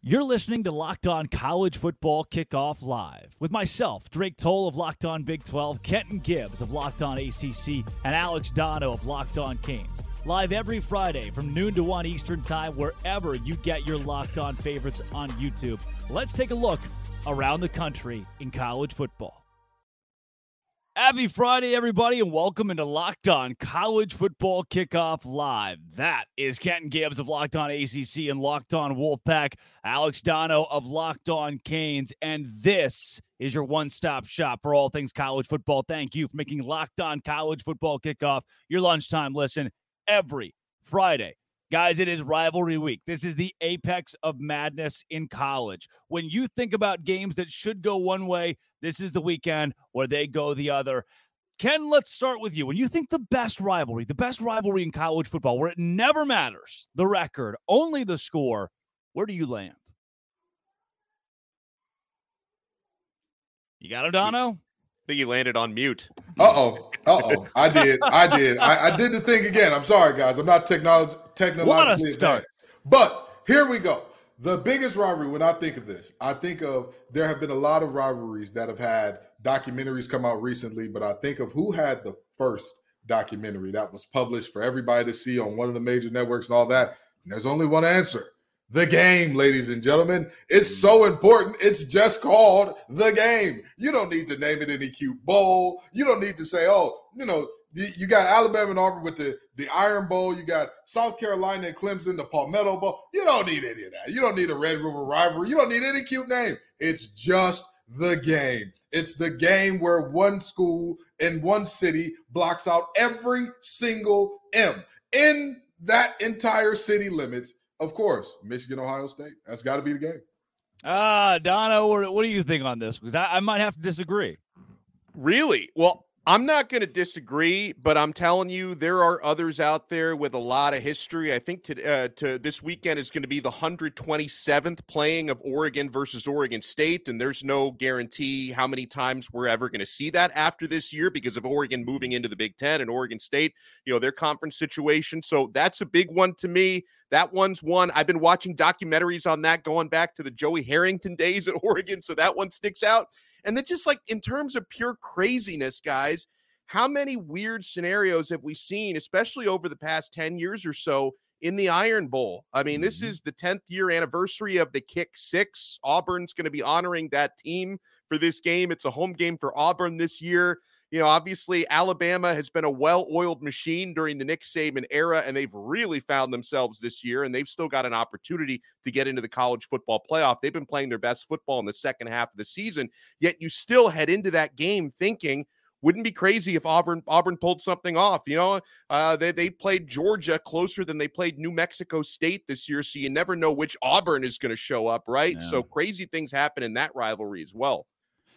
You're listening to Locked On College Football Kickoff Live with myself, Drake Toll of Locked On Big 12, Kenton Gibbs of Locked On ACC, and Alex Donno of Locked On Canes. Live every Friday from noon to 1 Eastern Time, wherever you get your Locked On favorites on YouTube. Let's take a look around the country in college football. Happy Friday, everybody, and welcome into Locked On College Football Kickoff Live. That is Kenton Gibbs of Locked On ACC and Locked On Wolfpack, Alex Donno of Locked On Canes, and this is your one stop shop for all things college football. Thank you for making Locked On College Football Kickoff your lunchtime listen every Friday. Guys, it is rivalry week. This is the apex of madness in college. When you think about games that should go one way, this is the weekend where they go the other. Ken, let's start with you. When you think the best rivalry, the best rivalry in college football, where it never matters the record, only the score, where do you land? You got it, Donno? I think he landed on mute. Uh oh. Uh oh. I did. I did. I, I, did the thing again. I'm sorry, guys. I'm not technology technologically advanced. But here we go. The biggest rivalry, when I think of this, I think of there have been a lot of rivalries that have had documentaries come out recently, but I think of who had the first documentary that was published for everybody to see on one of the major networks and all that. And there's only one answer the game, ladies and gentlemen. It's so important. It's just called the game. You don't need to name it any cute bowl. You don't need to say, oh, you know, you got Alabama and Auburn with the, the Iron Bowl. You got South Carolina and Clemson, the Palmetto Bowl. You don't need any of that. You don't need a Red River rivalry. You don't need any cute name. It's just the game. It's the game where one school in one city blocks out every single M. In that entire city limits, of course, Michigan, Ohio State. That's got to be the game. Ah, uh, Donno, what do you think on this? Because I, I might have to disagree. Really? Well, I'm not going to disagree, but I'm telling you, there are others out there with a lot of history. I think to, uh, to this weekend is going to be the 127th playing of Oregon versus Oregon State, and there's no guarantee how many times we're ever going to see that after this year because of Oregon moving into the Big Ten and Oregon State, you know, their conference situation. So that's a big one to me. That one's one. I've been watching documentaries on that going back to the Joey Harrington days at Oregon, so that one sticks out. And then just like in terms of pure craziness, guys, how many weird scenarios have we seen, especially over the past 10 years or so in the Iron Bowl? I mean, mm-hmm. this is the 10th year anniversary of the kick six. Auburn's going to be honoring that team for this game. It's a home game for Auburn this year. You know, obviously, Alabama has been a well oiled machine during the Nick Saban era, and they've really found themselves this year, and they've still got an opportunity to get into the college football playoff. They've been playing their best football in the second half of the season, yet you still head into that game thinking, wouldn't be crazy if Auburn Auburn pulled something off. You know, uh, they they played Georgia closer than they played New Mexico State this year, so you never know which Auburn is going to show up, right? Yeah. So crazy things happen in that rivalry as well.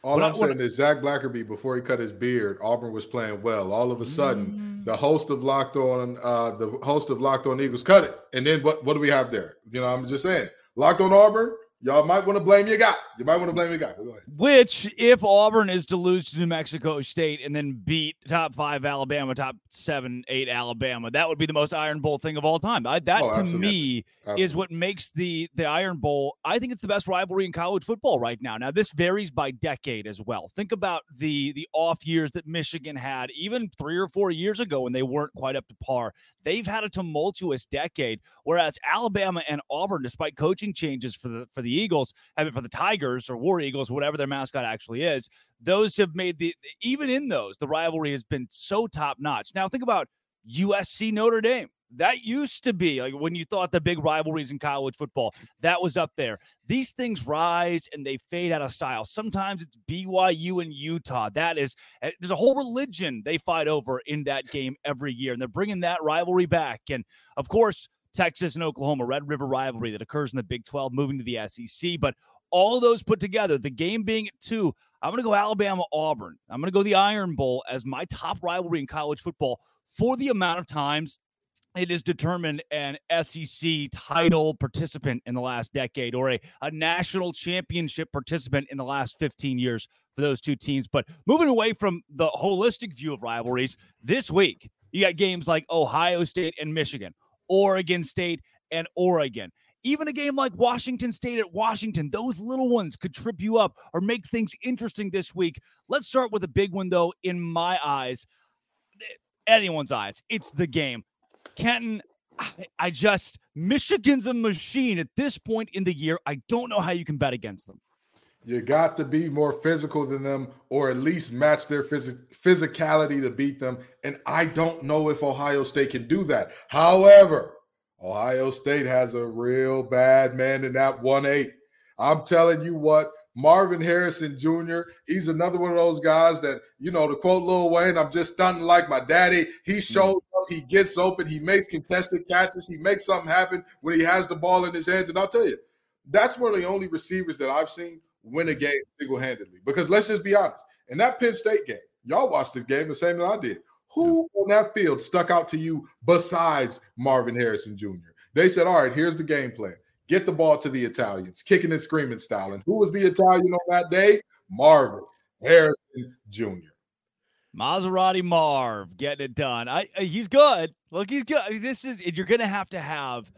All what I'm saying is Zach Blackerby, before he cut his beard, Auburn was playing well. All of a sudden, mm. the host of Locked On, uh, the host of Locked On Eagles, cut it. And then what? What do we have there? You know, I'm just saying, Locked On Auburn, Y'all might want to blame your guy. You might want to blame your guy. Which, if Auburn is to lose to New Mexico State and then beat top five Alabama, top seven, eight Alabama, that would be the most Iron Bowl thing of all time. I, that oh, to me absolutely. is what makes the the Iron Bowl. I think it's the best rivalry in college football right now. Now this varies by decade as well. Think about the the off years that Michigan had, even three or four years ago when they weren't quite up to par. They've had a tumultuous decade, whereas Alabama and Auburn, despite coaching changes for the for the the Eagles, have it for the Tigers or War Eagles, whatever their mascot actually is. Those have made the even in those the rivalry has been so top notch. Now think about USC Notre Dame. That used to be like when you thought the big rivalries in college football, that was up there. These things rise and they fade out of style. Sometimes it's BYU and Utah. That is, eh, there's a whole religion they fight over in that game every year, and they're bringing that rivalry back. And of course, Texas and Oklahoma, Red River rivalry that occurs in the Big 12, moving to the SEC. But all those put together, the game being at two, I'm going to go Alabama Auburn. I'm going to go the Iron Bowl as my top rivalry in college football for the amount of times it has determined an SEC title participant in the last decade or a, a national championship participant in the last 15 years for those two teams. But moving away from the holistic view of rivalries, this week, you got games like Ohio State and Michigan. Oregon State, and Oregon. Even a game like Washington State at Washington, those little ones could trip you up or make things interesting this week. Let's start with a big one, though, in my eyes, anyone's eyes. It's the game. Kenton, I just, Michigan's a machine at this point in the year. I don't know how you can bet against them. You got to be more physical than them or at least match their phys- physicality to beat them. And I don't know if Ohio State can do that. However, Ohio State has a real bad man in that 1 8. I'm telling you what, Marvin Harrison Jr., he's another one of those guys that, you know, to quote Lil Wayne, I'm just stunting like my daddy. He mm. shows up, he gets open, he makes contested catches, he makes something happen when he has the ball in his hands. And I'll tell you, that's one of the only receivers that I've seen win a game single handedly. Because let's just be honest, in that Penn State game, y'all watched this game the same that I did. Who on that field stuck out to you besides Marvin Harrison Jr.? They said, all right, here's the game plan. Get the ball to the Italians, kicking and screaming style. And who was the Italian on that day? Marvin Harrison Jr. Maserati Marv getting it done. I, I he's good. Look, he's good. This is you're gonna have to have.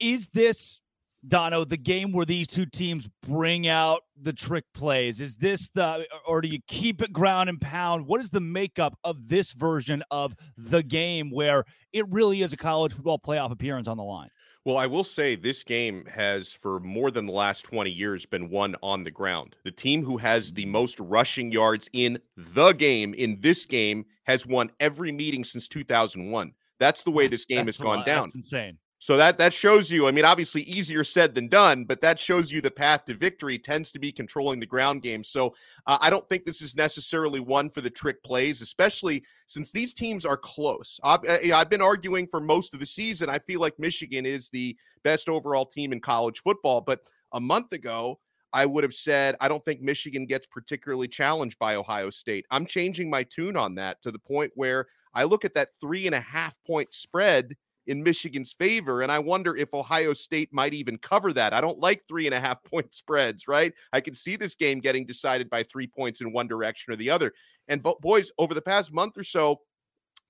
Is this Donno, the game where these two teams bring out the trick plays? Is this the, or do you keep it ground and pound? What is the makeup of this version of the game where it really is a college football playoff appearance on the line? Well, I will say this game has, for more than the last 20 years, been won on the ground. The team who has the most rushing yards in the game, in this game, has won every meeting since 2001. That's the way this game has gone uh, down. That's insane. So that that shows you. I mean, obviously easier said than done, but that shows you the path to victory tends to be controlling the ground game. So uh, I don't think this is necessarily one for the trick plays, especially since these teams are close. I've, I've been arguing for most of the season. I feel like Michigan is the best overall team in college football, but a month ago. I would have said I don't think Michigan gets particularly challenged by Ohio State. I'm changing my tune on that to the point where I look at that three and a half point spread in Michigan's favor. And I wonder if Ohio State might even cover that. I don't like three and a half point spreads, right? I can see this game getting decided by three points in one direction or the other. And boys, over the past month or so,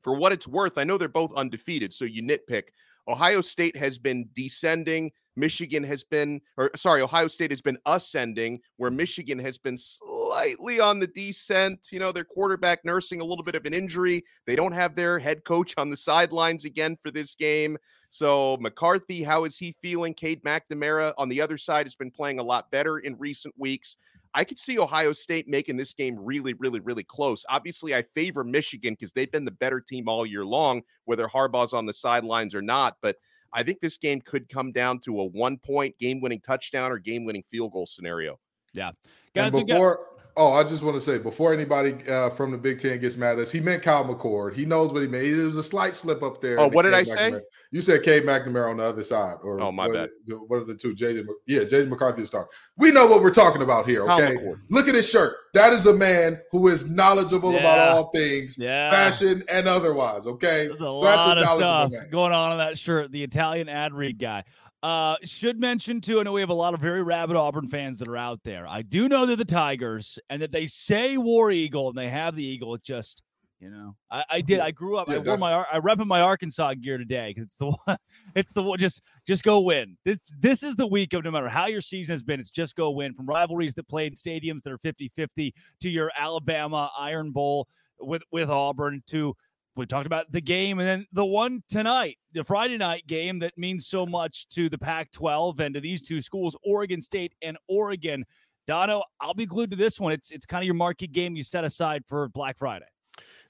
for what it's worth, I know they're both undefeated. So you nitpick. Ohio State has been descending. Michigan has been, or sorry, Ohio State has been ascending, where mm-hmm. Michigan has been slightly on the descent. You know, their quarterback nursing a little bit of an injury. They don't have their head coach on the sidelines again for this game. So, McCarthy, how is he feeling? Cade McNamara on the other side has been playing a lot better in recent weeks. I could see Ohio State making this game really, really, really close. Obviously, I favor Michigan because they've been the better team all year long, whether Harbaugh's on the sidelines or not. But I think this game could come down to a one point game winning touchdown or game winning field goal scenario. Yeah. Guys, and before, Oh, I just want to say before anybody uh, from the Big Ten gets mad at us, he meant Kyle McCord. He knows what he meant. It was a slight slip up there. Oh, what did I say? You said Cade McNamara on the other side. Or oh, my what bad. Are, what are the two? Jaden, yeah, Jaden McCarthy is star. We know what we're talking about here. Okay, look at his shirt. That is a man who is knowledgeable yeah. about all things, yeah. fashion and otherwise. Okay, there's a so lot of stuff man. going on in that shirt. The Italian ad read guy. Uh, should mention too, I know we have a lot of very rabid Auburn fans that are out there. I do know they're the Tigers and that they say War Eagle and they have the Eagle. It just, you know, I, I did. I grew up. Yeah, I wore my. I rep in my Arkansas gear today because it's the one. It's the one. Just, just go win. This, this is the week of no matter how your season has been. It's just go win. From rivalries that play in stadiums that are 50-50 to your Alabama Iron Bowl with with Auburn to we talked about the game and then the one tonight, the Friday night game that means so much to the Pac 12 and to these two schools, Oregon State and Oregon. Donno, I'll be glued to this one. It's it's kind of your market game you set aside for Black Friday.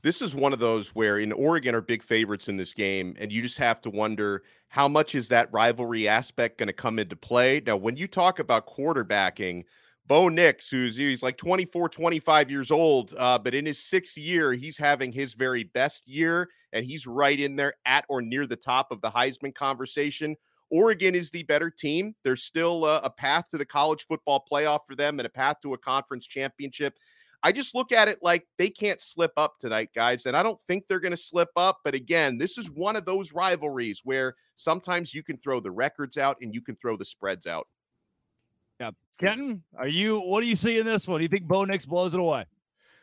This is one of those where in Oregon are big favorites in this game, and you just have to wonder how much is that rivalry aspect going to come into play. Now, when you talk about quarterbacking, Bo Nix, who's he's like 24, 25 years old, uh, but in his sixth year, he's having his very best year, and he's right in there at or near the top of the Heisman conversation. Oregon is the better team. There's still a, a path to the college football playoff for them and a path to a conference championship. I just look at it like they can't slip up tonight, guys. And I don't think they're going to slip up. But again, this is one of those rivalries where sometimes you can throw the records out and you can throw the spreads out. Kenton, are you what do you see in this one? Do you think Bo Nix blows it away?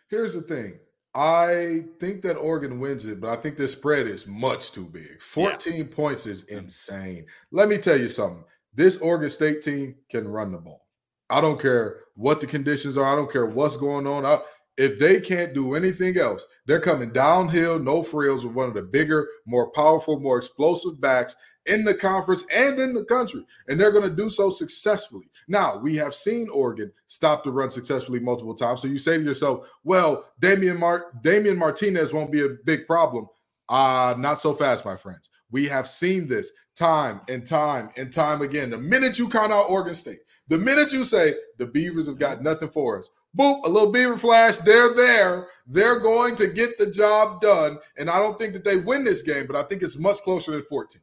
Here's the thing. I think that Oregon wins it, but I think this spread is much too big. 14 yeah. points is insane. Let me tell you something. this Oregon State team can run the ball. I don't care what the conditions are. I don't care what's going on. I, if they can't do anything else, they're coming downhill, no frills, with one of the bigger, more powerful, more explosive backs in the conference and in the country. And they're going to do so successfully. Now, we have seen Oregon stop the run successfully multiple times. So you say to yourself, well, Damien, Mar- Damien Martinez won't be a big problem. Uh, not so fast, my friends. We have seen this time and time and time again. The minute you count out Oregon State, the minute you say the Beavers have got nothing for us, boop, a little Beaver flash, they're there. They're going to get the job done. And I don't think that they win this game, but I think it's much closer than 14.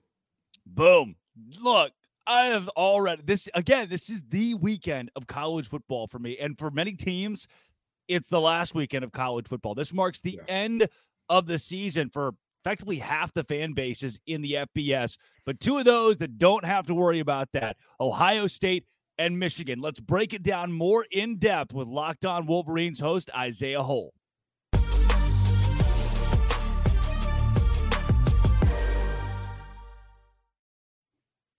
Boom. Look, I have already this again, this is the weekend of college football for me. And for many teams, it's the last weekend of college football. This marks the yeah. end of the season for effectively half the fan bases in the FBS. But two of those that don't have to worry about that Ohio State and Michigan. Let's break it down more in depth with Locked On Wolverines host Isaiah Hole.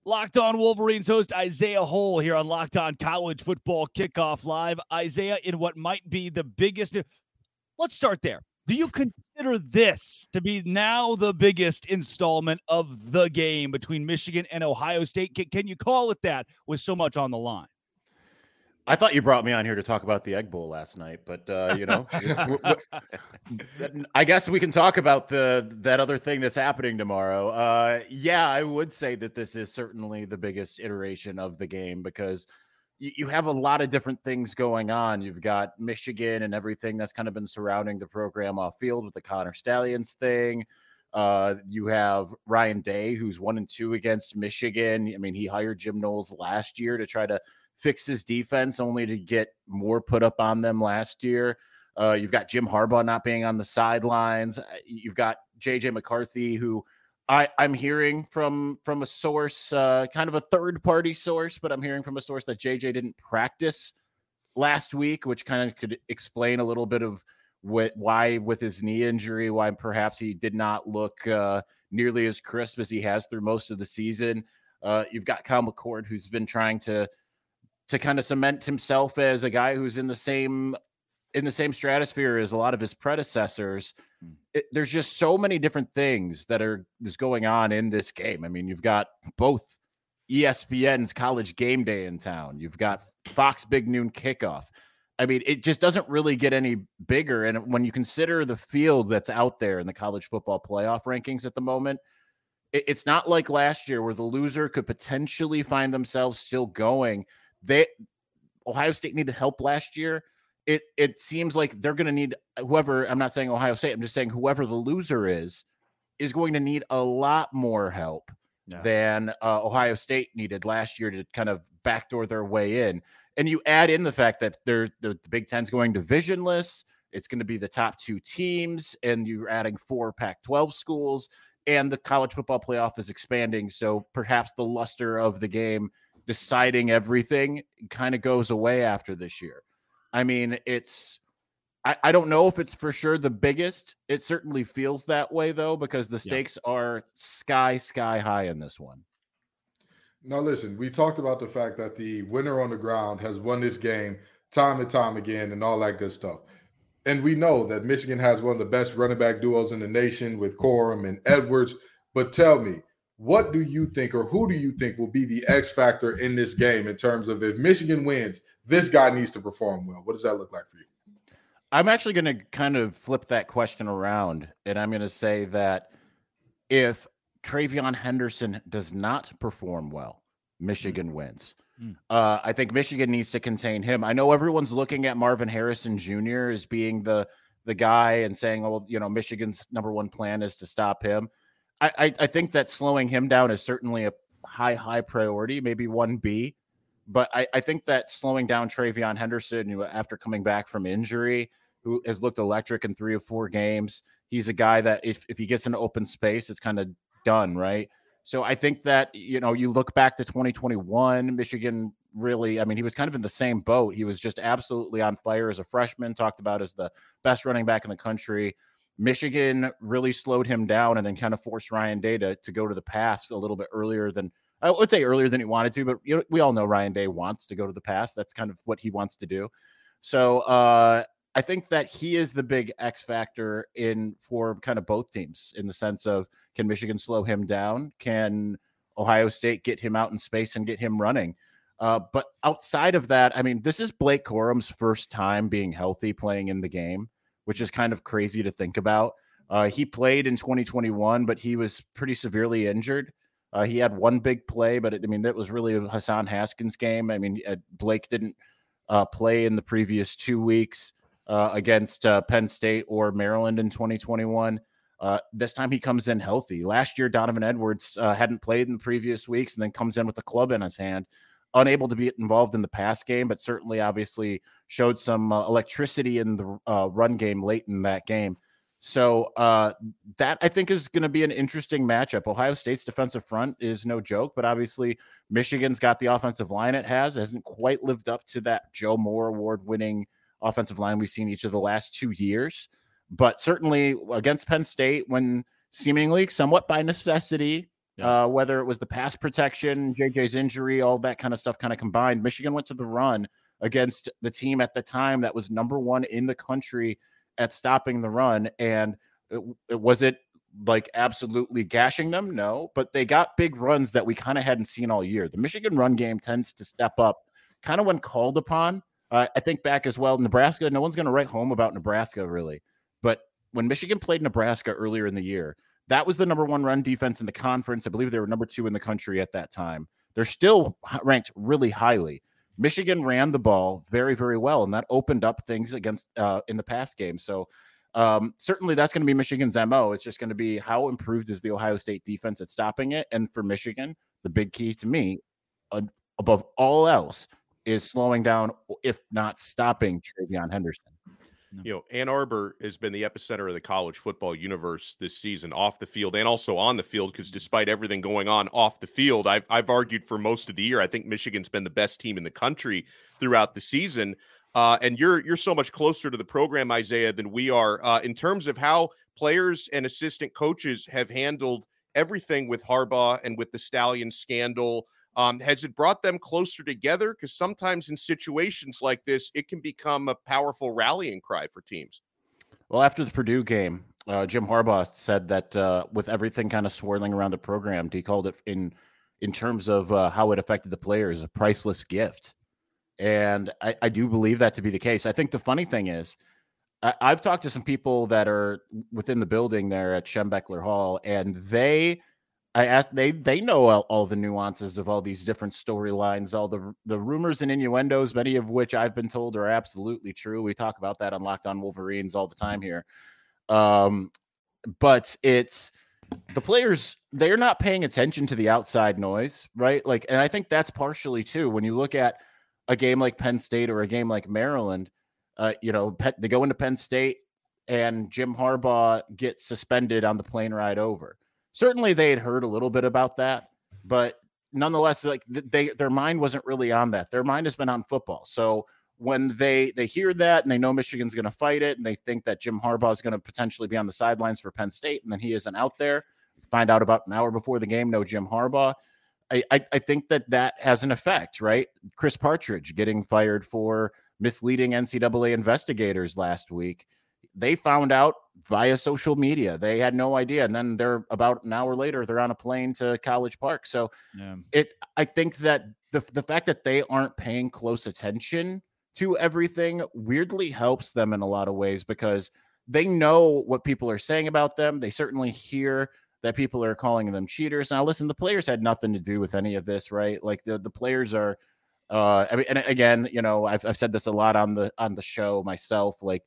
Locked On Wolverines host Isaiah Hole here on Locked On College Football Kickoff Live. Isaiah, in what might be the biggest. Let's start there. Do you consider this to be now the biggest installment of the game between Michigan and Ohio State? Can, you call it that with so much on the line? I thought you brought me on here to talk about the Egg Bowl last night, but uh, you know, I guess we can talk about the that other thing that's happening tomorrow. Uh, yeah, I would say that this is certainly the biggest iteration of the game because you, you have a lot of different things going on. You've got Michigan and everything that's kind of been surrounding the program off field with the Connor Stalions thing. Uh, you have Ryan Day, who's one and two against Michigan. I mean, he hired Jim Knowles last year to try to fix his defense, only to get more put up on them last year. Uh, you've got Jim Harbaugh not being on the sidelines. Uh, you've got JJ McCarthy, who I, I'm hearing from from a source, uh, kind of a third party source, but I'm hearing from a source that JJ didn't practice last week, which kind of could explain a little bit of why with his knee injury, why perhaps he did not look uh, nearly as crisp as he has through most of the season. Uh, you've got Kyle McCord, who's been trying to to kind of cement himself as a guy who's in the same in the same stratosphere as a lot of his predecessors. Hmm. It, there's just so many different things that are is going on in this game. I mean, you've got both ESPN's College Game Day in town. You've got Fox Big Noon Kickoff. I mean, it just doesn't really get any bigger. And when you consider the field that's out there in the college football playoff rankings at the moment, it, it's not like last year where the loser could potentially find themselves still going they Ohio State needed help last year. It it seems like they're going to need whoever. I'm not saying Ohio State. I'm just saying whoever the loser is is going to need a lot more help than uh, Ohio State needed last year to kind of backdoor their way in. And you add in the fact that they're the Big Ten's going divisionless. It's going to be the top two teams, and you're adding four Pac-12 schools, and the college football playoff is expanding. So perhaps the luster of the game deciding everything kind of goes away after this year. I mean, it's I, I don't know if it's for sure the biggest. It certainly feels that way though, because the stakes yeah. are sky, sky high in this one. Now listen, we talked about the fact that the winner on the ground has won this game time and time again and all that good stuff. And we know that Michigan has one of the best running back duos in the nation with Corum and Edwards. But tell me, what do you think, or who do you think will be the X factor in this game in terms of if Michigan wins, this guy needs to perform well? What does that look like for you? I'm actually going to kind of flip that question around, and I'm going to say that if TreVeyon Henderson does not perform well, Michigan mm. wins. Mm. Uh, I think Michigan needs to contain him. I know everyone's looking at Marvin Harrison Jr. as being the the guy and saying, "Oh, you know, Michigan's number one plan is to stop him." I, I think that slowing him down is certainly a high, high priority, maybe one B. But I, I think that slowing down TreVeyon Henderson after coming back from injury, who has looked electric in three or four games, he's a guy that if, if he gets an open space, it's kind of done, right? So I think that, you know, you look back to 2021, Michigan really, I mean, he was kind of in the same boat. He was just absolutely on fire as a freshman, talked about as the best running back in the country. Michigan really slowed him down and then kind of forced Ryan Day to, to go to the pass a little bit earlier than I would say earlier than he wanted to, but you know, we all know Ryan Day wants to go to the pass. That's kind of what he wants to do. So uh, I think that he is the big X factor in for kind of both teams in the sense of can Michigan slow him down? Can Ohio State get him out in space and get him running? Uh, but outside of that, I mean, this is Blake Corum's first time being healthy playing in the game, which is kind of crazy to think about. Uh, he played in 2021, but he was pretty severely injured. Uh, he had one big play, but it, I mean, that was really a Hassan Haskins game. I mean, uh, Blake didn't uh, play in the previous two weeks uh, against uh, Penn State or Maryland in 2021. this time he comes in healthy. Last year, Donovan Edwards hadn't played in the previous weeks and then comes in with a club in his hand unable to be involved in the pass game, but certainly obviously showed some uh, electricity in the uh, run game late in that game. So uh, that I think is going to be an interesting matchup. Ohio State's defensive front is no joke, but obviously Michigan's got the offensive line it has hasn't quite lived up to that Joe Moore award winning offensive line we've seen each of the last two years. But certainly against Penn State, when seemingly somewhat by necessity, yeah. uh, whether it was the pass protection, JJ's injury, all that kind of stuff kind of combined, Michigan went to the run against the team at the time that was number one in the country at stopping the run. And it, it, was it like absolutely gashing them? No, but they got big runs that we kind of hadn't seen all year. The Michigan run game tends to step up kind of when called upon. Uh, I think back as well, Nebraska, no one's going to write home about Nebraska really. But when Michigan played Nebraska earlier in the year, that was the number one run defense in the conference. I believe they were number two in the country at that time. They're still ranked really highly. Michigan ran the ball very, very well, and that opened up things against uh, in the past game. So um, certainly that's going to be Michigan's mo. It's just going to be how improved is the Ohio State defense at stopping it. And for Michigan, the big key to me, uh, above all else, is slowing down, if not stopping TreVeyon Henderson. No. You know, Ann Arbor has been the epicenter of the college football universe this season, off the field and also on the field. Because despite everything going on off the field, I've I've argued for most of the year. I think Michigan's been the best team in the country throughout the season. Uh, and you're you're so much closer to the program, Isaiah, than we are uh, in terms of how players and assistant coaches have handled everything with Harbaugh and with the Stallion scandal. Um, has it brought them closer together? Because sometimes in situations like this, it can become a powerful rallying cry for teams. Well, after the Purdue game, uh, Jim Harbaugh said that uh, with everything kind of swirling around the program, he called it in in terms of uh, how it affected the players a priceless gift. And I, I, do believe that to be the case. I think the funny thing is, I, have talked to some people that are within the building there at Schembechler Hall, and they I asked they they know all, all, the nuances of all these different storylines, all the the rumors and innuendos, many of which I've been told are absolutely true. We talk about that on Locked On Wolverines all the time here. Um, but it's the players they're not paying attention to the outside noise, right? Like, and I think that's partially too when you look at a game like Penn State or a game like Maryland. Uh, you know, they go into Penn State and Jim Harbaugh gets suspended on the plane ride over certainly they had heard a little bit about that, but nonetheless, like they their mind wasn't really on that. Their mind has been on football. So when they they hear that and they know Michigan's going to fight it, and they think that Jim Harbaugh is going to potentially be on the sidelines for Penn State, and then he isn't out there. Find out about an hour before the game, no Jim Harbaugh. I, I, I think that that has an effect, right? Chris Partridge getting fired for misleading NCAA investigators last week they found out via social media. They had no idea. And then they're about an hour later, they're on a plane to College Park. So yeah. it I think that the the fact that they aren't paying close attention to everything weirdly helps them in a lot of ways because they know what people are saying about them. They certainly hear that people are calling them cheaters. Now, listen, the players had nothing to do with any of this, right? Like the, the players are uh I mean and again, you know, I've I've said this a lot on the on the show myself, like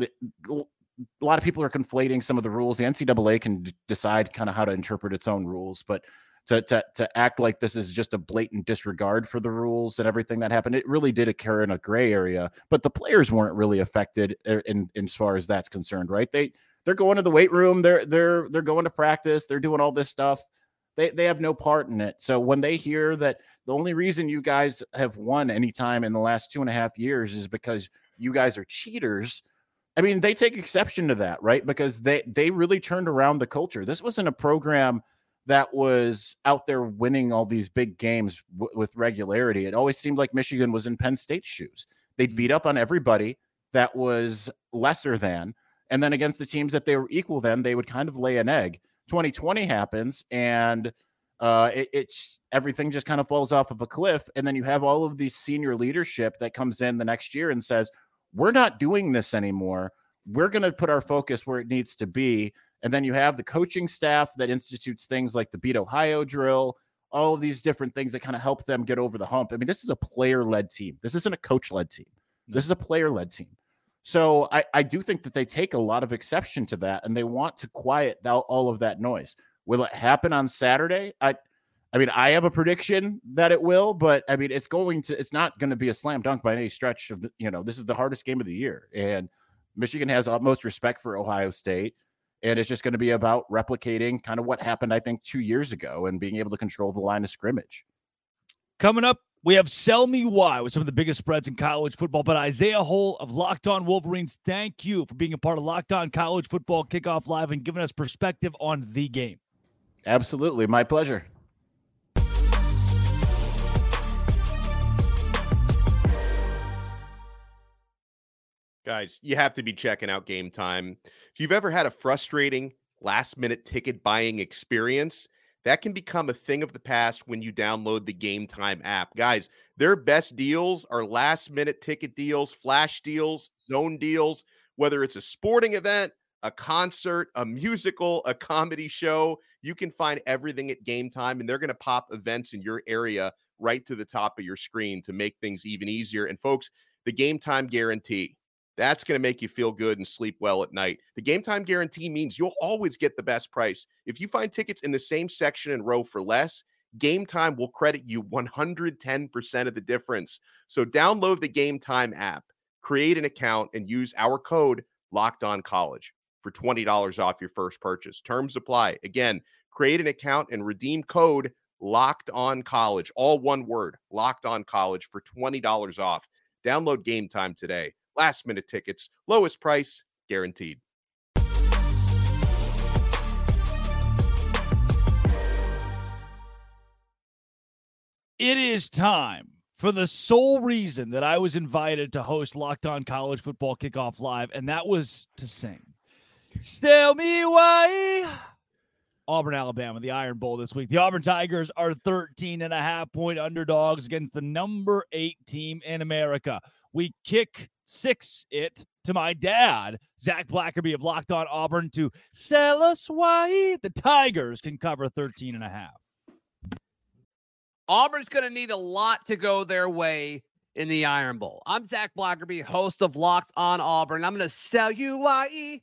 a lot of people are conflating some of the rules. The NCAA can d- decide kind of how to interpret its own rules, but to, to to act like this is just a blatant disregard for the rules and everything that happened, it really did occur in a gray area. But the players weren't really affected uh, in, in, in as far as that's concerned, right? They they're going to the weight room, they're they're they're going to practice, they're doing all this stuff. They they have no part in it. So when they hear that the only reason you guys have won any time in the last two and a half years is because you guys are cheaters I mean, they take exception to that, right? Because they they really turned around the culture. This wasn't a program that was out there winning all these big games w- with regularity. It always seemed like Michigan was in Penn State's shoes. They'd beat up on everybody that was lesser than. And then against the teams that they were equal then, they would kind of lay an egg. 2020 happens and uh, it, it's everything just kind of falls off of a cliff. And then you have all of these senior leadership that comes in the next year and says, We're not doing this anymore. We're going to put our focus where it needs to be. And then you have the coaching staff that institutes things like the Beat Ohio drill, all of these different things that kind of help them get over the hump. I mean, this is a player led team. This isn't a coach led team. This is a player led team. So I, I do think that they take a lot of exception to that and they want to quiet all of that noise. Will it happen on Saturday? I I mean, I have a prediction that it will, but I mean, it's going to it's not going to be a slam dunk by any stretch of the, you know, this is the hardest game of the year. And Michigan has utmost respect for Ohio State. And it's just going to be about replicating kind of what happened, I think, two years ago and being able to control the line of scrimmage. Coming up, we have Sell Me Why with some of the biggest spreads in college football. But Isaiah Hole of Locked On Wolverines, thank you for being a part of Locked On College Football Kickoff Live and giving us perspective on the game. Absolutely. My pleasure. Guys, you have to be checking out game time. If you've ever had a frustrating last minute ticket buying experience, that can become a thing of the past when you download the Game Time app. Guys, their best deals are last minute ticket deals, flash deals, zone deals, whether it's a sporting event, a concert, a musical, a comedy show. You can find everything at Game Time, and they're going to pop events in your area right to the top of your screen to make things even easier. And folks, the Game Time guarantee. That's going to make you feel good and sleep well at night. The game time guarantee means you'll always get the best price. If you find tickets in the same section and row for less, Game Time will credit you 110% of the difference. So download the Game Time app, create an account, and use our code Locked On College for $20 off your first purchase. Terms apply. Again, create an account and redeem code Locked On College, all one word, Locked On College for $20 off. Download Game Time today last minute tickets, lowest price guaranteed. It is time for the sole reason that I was invited to host Locked On College Football Kickoff Live, and that was to sing. Tell me why. Auburn, Alabama, the Iron Bowl this week. The Auburn Tigers are 13 and a half point underdogs against the number eight team in America. We kick six it to my dad, Zach Blackerby of Locked On Auburn, to sell us why the Tigers can cover 13 and a half. Auburn's going to need a lot to go their way in the Iron Bowl. I'm Zach Blackerby, host of Locked On Auburn. I'm going to sell you why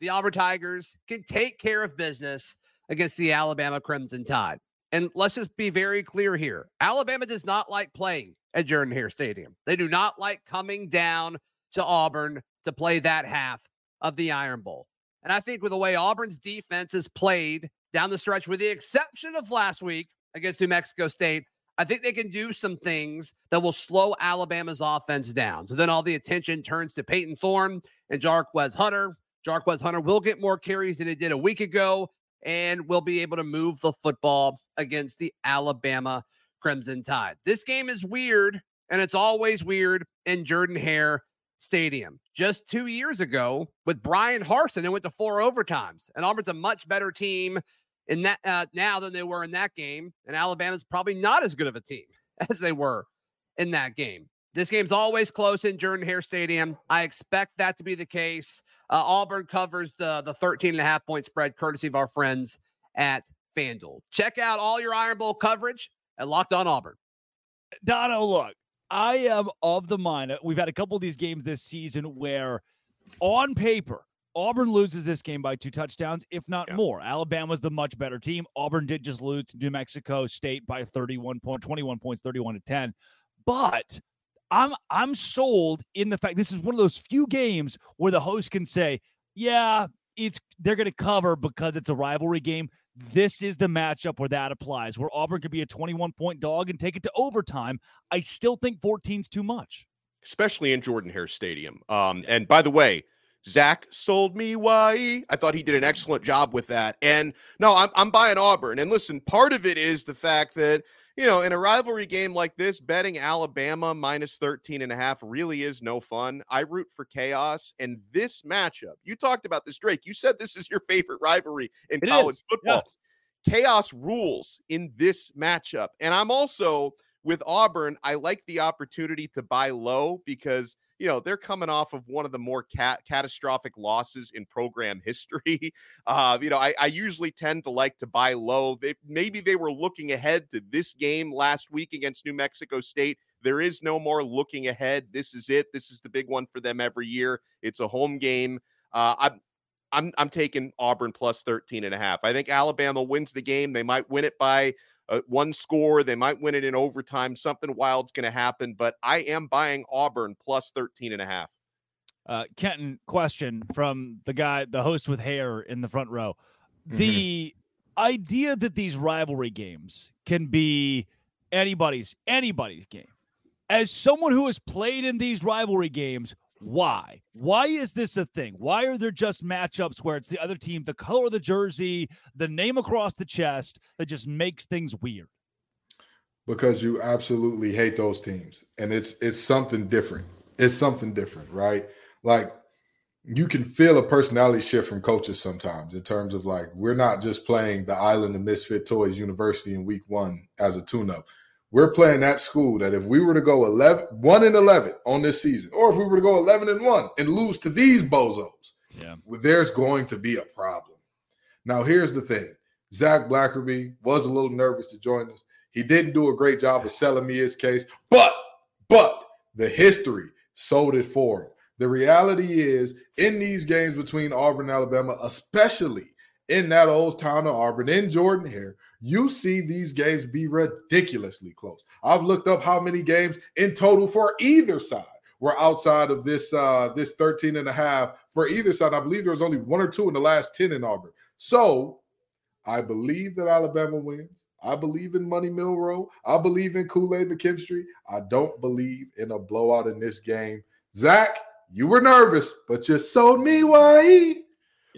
the Auburn Tigers can take care of business against the Alabama Crimson Tide. And let's just be very clear here Alabama does not like playing at Jordan Hare Stadium. They do not like coming down to Auburn to play that half of the Iron Bowl. And I think with the way Auburn's defense has played down the stretch, with the exception of last week against New Mexico State, I think they can do some things that will slow Alabama's offense down. So then all the attention turns to Payton Thorne and Jarquez Hunter. Jarquez Hunter will get more carries than he did a week ago and will be able to move the football against the Alabama Crimson Tide. This game is weird, and it's always weird in Jordan Hare Stadium. Just two years ago, with Bryan Harsin, it went to four overtimes, and Auburn's a much better team in that uh, now than they were in that game, and Alabama's probably not as good of a team as they were in that game. This game's always close in Jordan Hare Stadium. I expect that to be the case. Uh, Auburn covers the, the 13 and a half point spread, courtesy of our friends at FanDuel. Check out all your Iron Bowl coverage at Locked On Auburn. Donno, look, I am of the mind. Uh, we've had a couple of these games this season where, on paper, Auburn loses this game by two touchdowns, if not yeah. more. Alabama's the much better team. Auburn did just lose to New Mexico State by 31 point, 21 points, 31 to 10. But I'm I'm sold in the fact this is one of those few games where the host can say, "Yeah, it's they're going to cover because it's a rivalry game. This is the matchup where that applies, where Auburn could be a 21 point dog and take it to overtime. I still think 14's too much, especially in Jordan Hare Stadium. Um, and by the way, Zach sold me why. I thought he did an excellent job with that. And no, I'm, I'm buying Auburn. And listen, part of it is the fact that, you know, in a rivalry game like this, betting Alabama minus 13 and a half really is no fun. I root for chaos. And this matchup, you talked about this, Drake. You said this is your favorite rivalry in it college is. football. Yeah. Chaos rules in this matchup. And I'm also with Auburn, I like the opportunity to buy low because you know they're coming off of one of the more cat- catastrophic losses in program history. Uh, you know, I, I, usually tend to like to buy low. They, maybe they were looking ahead to this game last week against New Mexico State. There is no more looking ahead. This is it. This is the big one for them every year. It's a home game. Uh, I'm I'm I'm taking Auburn plus 13 and a half. I think Alabama wins the game. They might win it by uh, one score. They might win it in overtime. Something wild's going to happen, but I am buying Auburn plus 13 and a half. Uh, Kenton, question from the guy, the host with hair in the front row. Mm-hmm. The idea that these rivalry games can be anybody's anybody's game. As someone who has played in these rivalry games, why? Why is this a thing? Why are there just matchups where it's the other team, the color of the jersey, the name across the chest that just makes things weird? Because you absolutely hate those teams. And it's it's something different. It's something different, right? Like you can feel a personality shift from coaches sometimes in terms of like we're not just playing the Island of Misfit Toys University in week one as a tune-up we're playing that school that if we were to go 11, 1 and 11 on this season, or if we were to go 11 and 1 and lose to these bozos, yeah. there's going to be a problem. Now, here's the thing Zach Blackerby was a little nervous to join us. He didn't do a great job of selling me his case, but, but the history sold it for him. The reality is, in these games between Auburn and Alabama, especially in that old town of Auburn, in Jordan Hare, you see these games be ridiculously close. I've looked up how many games in total for either side were outside of this uh this 13 and a half for either side. I believe there was only one or two in the last 10 in Auburn. So I believe that Alabama wins. I believe in Money Milroe. I believe in Kool-Aid McKinstry. I don't believe in a blowout in this game. Zach, you were nervous, but you sold me why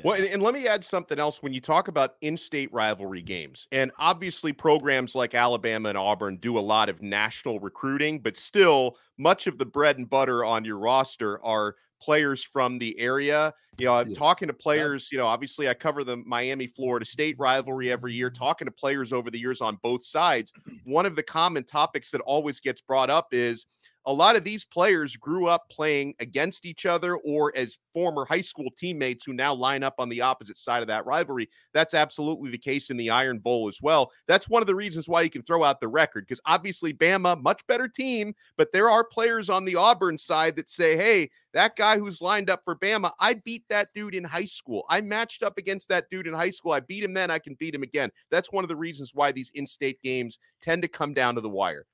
well, and, and, let me add something else when you talk about in state rivalry games. And obviously, programs like Alabama and Auburn do a lot of national recruiting, but still, much of the bread and butter on your roster are players from the area. You know, I'm yeah. talking to players, you know, obviously I cover the Miami Florida State rivalry every year, mm-hmm. talking to players over the years on both sides. One of the common topics that always gets brought up is a lot of these players grew up playing against each other or as former high school teammates who now line up on the opposite side of that rivalry. That's absolutely the case in the Iron Bowl as well. That's one of the reasons why you can throw out the record because obviously Bama, much better team, but there are players on the Auburn side that say, hey, that guy who's lined up for Bama, I beat that dude in high school. I matched up against that dude in high school. I beat him then, I can beat him again. That's one of the reasons why these in state games tend to come down to the wire.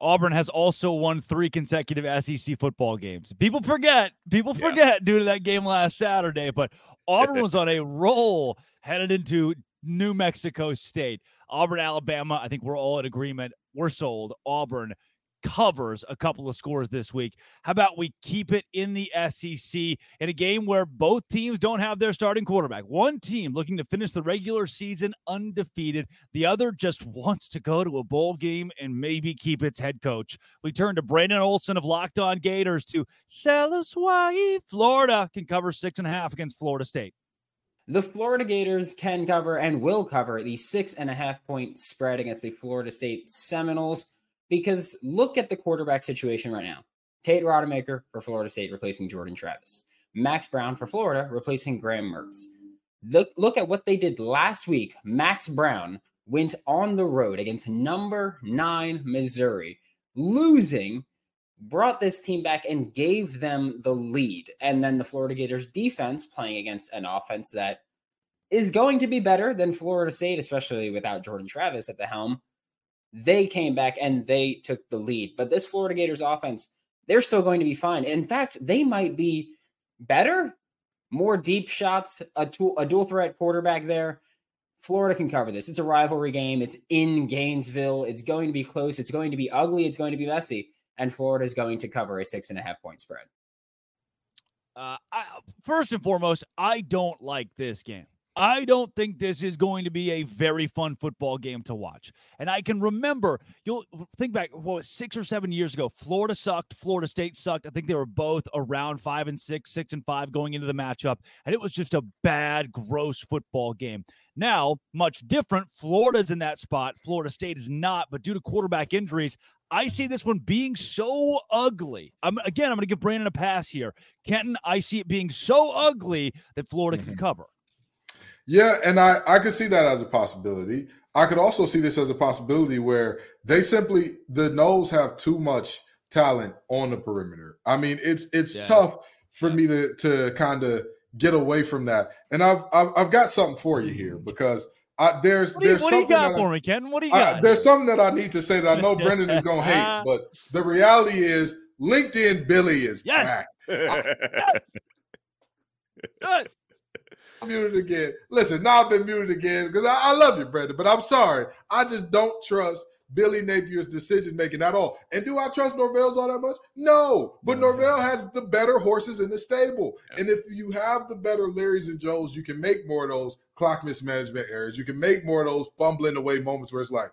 Auburn has also won three consecutive SEC football games. People forget, people forget yeah. due to that game last Saturday, but Auburn was on a roll headed into New Mexico State. Auburn, Alabama, I think we're all in agreement. We're sold. Auburn covers a couple of scores this week. How about we keep it in the SEC in a game where both teams don't have their starting quarterback? One team looking to finish the regular season undefeated, the other just wants to go to a bowl game and maybe keep its head coach. We turn to Brandon Olson of Locked On Gators to sell us why Florida can cover six and a half against Florida State. The Florida Gators can cover and will cover the six and a half point spread against the Florida State Seminoles. Because look at the quarterback situation right now. Tate Rodemaker for Florida State replacing Jordan Travis. Max Brown for Florida replacing Graham Mertz. Look, look at what they did last week. Max Brown went on the road against number nine Missouri, losing, brought this team back and gave them the lead. And then the Florida Gators defense playing against an offense that is going to be better than Florida State, especially without Jordan Travis at the helm, they came back and they took the lead. But this Florida Gators offense, they're still going to be fine. In fact, they might be better, more deep shots, a, tool, a dual threat quarterback there. Florida can cover this. It's a rivalry game. It's in Gainesville. It's going to be close. It's going to be ugly. It's going to be messy. And Florida is going to cover a six and a half point spread. Uh, I, first and foremost, I don't like this game. I don't think this is going to be a very fun football game to watch. And I can remember, you'll think back, what, six or seven years ago, Florida sucked, Florida State sucked. I think they were both around five and six, six and five going into the matchup. And it was just a bad, gross football game. Now, much different. Florida's in that spot. Florida State is not. But due to quarterback injuries, I see this one being so ugly. I'm again, I'm going to give Brandon a pass here. Kenton, I see it being so ugly that Florida mm-hmm. can cover. Yeah, and I I could see that as a possibility. I could also see this as a possibility where they simply the Noles have too much talent on the perimeter. I mean, it's it's yeah. tough for yeah. me to to kind of get away from that. And I've, I've I've got something for you here because I, there's what do you, there's what something do you got for me, Ken? What do you got? I, there's something that I need to say that I know Brendan is gonna hate, but the reality is LinkedIn Billy is yes. back. yes. Good muted again. Listen, now I've been muted again because I, I, love you, Brandon, but I'm sorry. I just don't trust Billy Napier's decision making at all. And do I trust Norvell's all that much? No, but Norvell has the better horses in the stable. And if you have the better Larrys and Joes, you can make more of those clock mismanagement errors. You can make more of those fumbling away moments where it's like,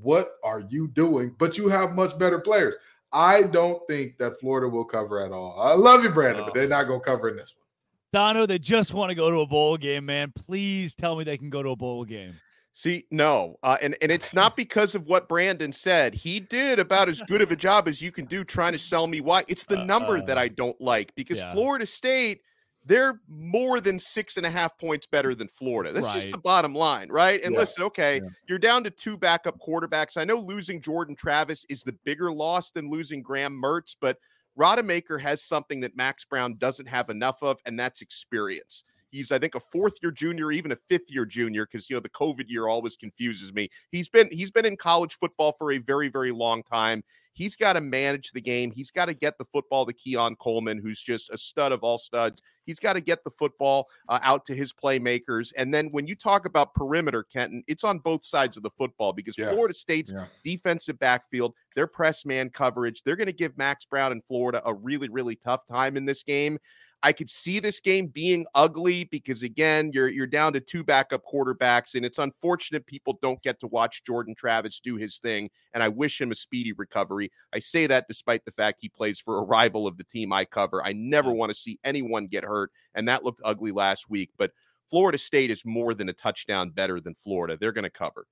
what are you doing? But you have much better players. I don't think that Florida will cover at all. I love you, Brandon, oh. but they're not going to cover in this one. Donno, they just want to go to a bowl game, man. Please tell me they can go to a bowl game. See, no, uh, and and it's not because of what Brandon said. He did about as good of a job as you can do trying to sell me why. It's the uh, number uh, that I don't like because yeah. Florida State, they're more than six and a half points better than Florida. That's right. just the bottom line, right? And yeah. listen, okay, yeah. you're down to two backup quarterbacks. I know losing Jordan Travis is the bigger loss than losing Graham Mertz, but Rodemaker has something that Max Brown doesn't have enough of, and that's experience. He's, I think, a fourth year junior, even a fifth year junior, because you know the COVID year always confuses me. He's been he's been in college football for a very, very long time. He's got to manage the game. He's got to get the football to Keon Coleman, who's just a stud of all studs. He's got to get the football uh, out to his playmakers. And then when you talk about perimeter, Kenton, it's on both sides of the football because yeah. Florida State's yeah. defensive backfield, their press man coverage, they're going to give Max Brown and Florida a really, really tough time in this game. I could see this game being ugly because again, you're you're down to two backup quarterbacks, and it's unfortunate people don't get to watch Jordan Travis do his thing. And I wish him a speedy recovery. I say that despite the fact he plays for a rival of the team I cover. I never want to see anyone get hurt, and that looked ugly last week. But Florida State is more than a touchdown better than Florida. They're going to cover.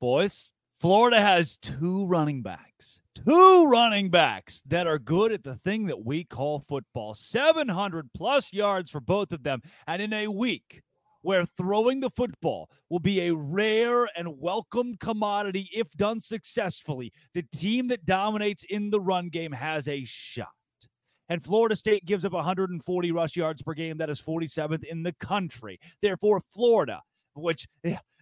Boys, Florida has two running backs two running backs that are good at the thing that we call football 700 plus yards for both of them. And in a week where throwing the football will be a rare and welcome commodity if done successfully, the team that dominates in the run game has a shot. And Florida State gives up 140 rush yards per game. That is 47th in the country. Therefore, Florida, which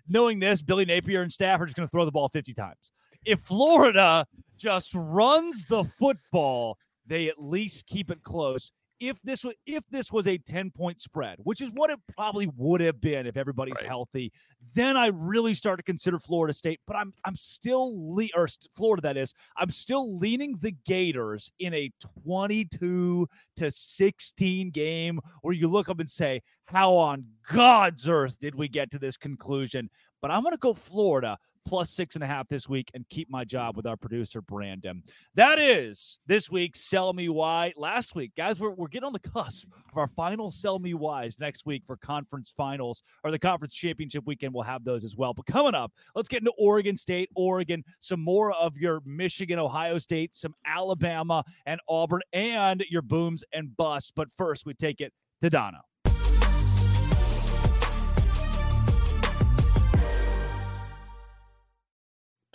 knowing this, Billy Napier and staff are just going to throw the ball 50 times if Florida just runs the football, they at least keep it close. If this was if this was a 10 point spread, which is what it probably would have been if everybody's right. healthy, then I really start to consider Florida State. But I'm I'm still le- or Florida that is, I'm still leaning the Gators in a 22 to 16 game where you look up and say, how on God's earth did we get to this conclusion? But I'm gonna go Florida plus six and a half this week and keep my job with our producer, Brandon. That is this week's Sell Me Why. Last week, guys, we're, we're getting on the cusp of our final Sell Me Whys next week for conference finals or the conference championship weekend. We'll have those as well. But coming up, let's get into Oregon State, Oregon, some more of your Michigan, Ohio State, some Alabama and Auburn, and your booms and busts. But first, we take it to Donno.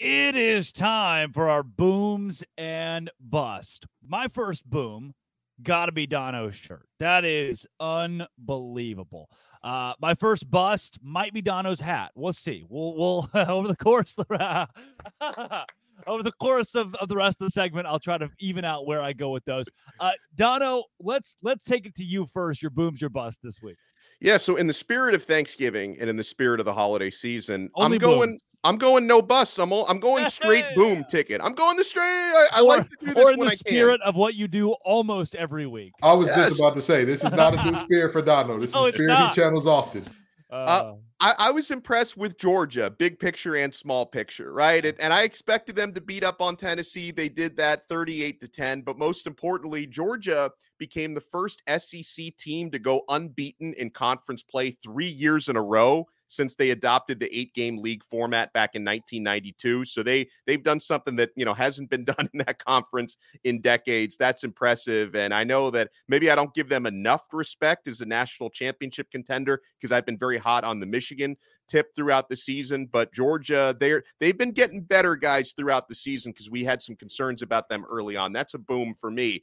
It is time for our booms and bust. My first boom got to be Donno's shirt. That is unbelievable. Uh, my first bust might be Donno's hat. We'll see. We'll we'll over the course over the course of, of the rest of the segment, I'll try to even out where I go with those. Uh, Donno, let's let's take it to you first. Your booms, your bust this week. Yeah. So in the spirit of Thanksgiving and in the spirit of the holiday season, Only I'm going. Booms. I'm going no bus. I'm all, I'm going straight boom ticket. I'm going the straight. I, I or, like to do this or in the spirit of what you do almost every week. I was yes. just about to say this is not a new spirit for Donno. This is a spirit he channels often. Uh, uh, I, I, was impressed with Georgia, big picture and small picture, right? And, and I expected them to beat up on Tennessee. They did that 38 to 10. But most importantly, Georgia became the first SEC team to go unbeaten in conference play three years in a row since they adopted the eight game league format back in 1992. So they they've done something that you know hasn't been done in that conference in decades. That's impressive, and I know that maybe I don't give them enough respect as a national championship contender because I've been very hot on the Michigan tip throughout the season. But Georgia, they're they've been getting better guys throughout the season because we had some concerns about them early on. That's a boom for me.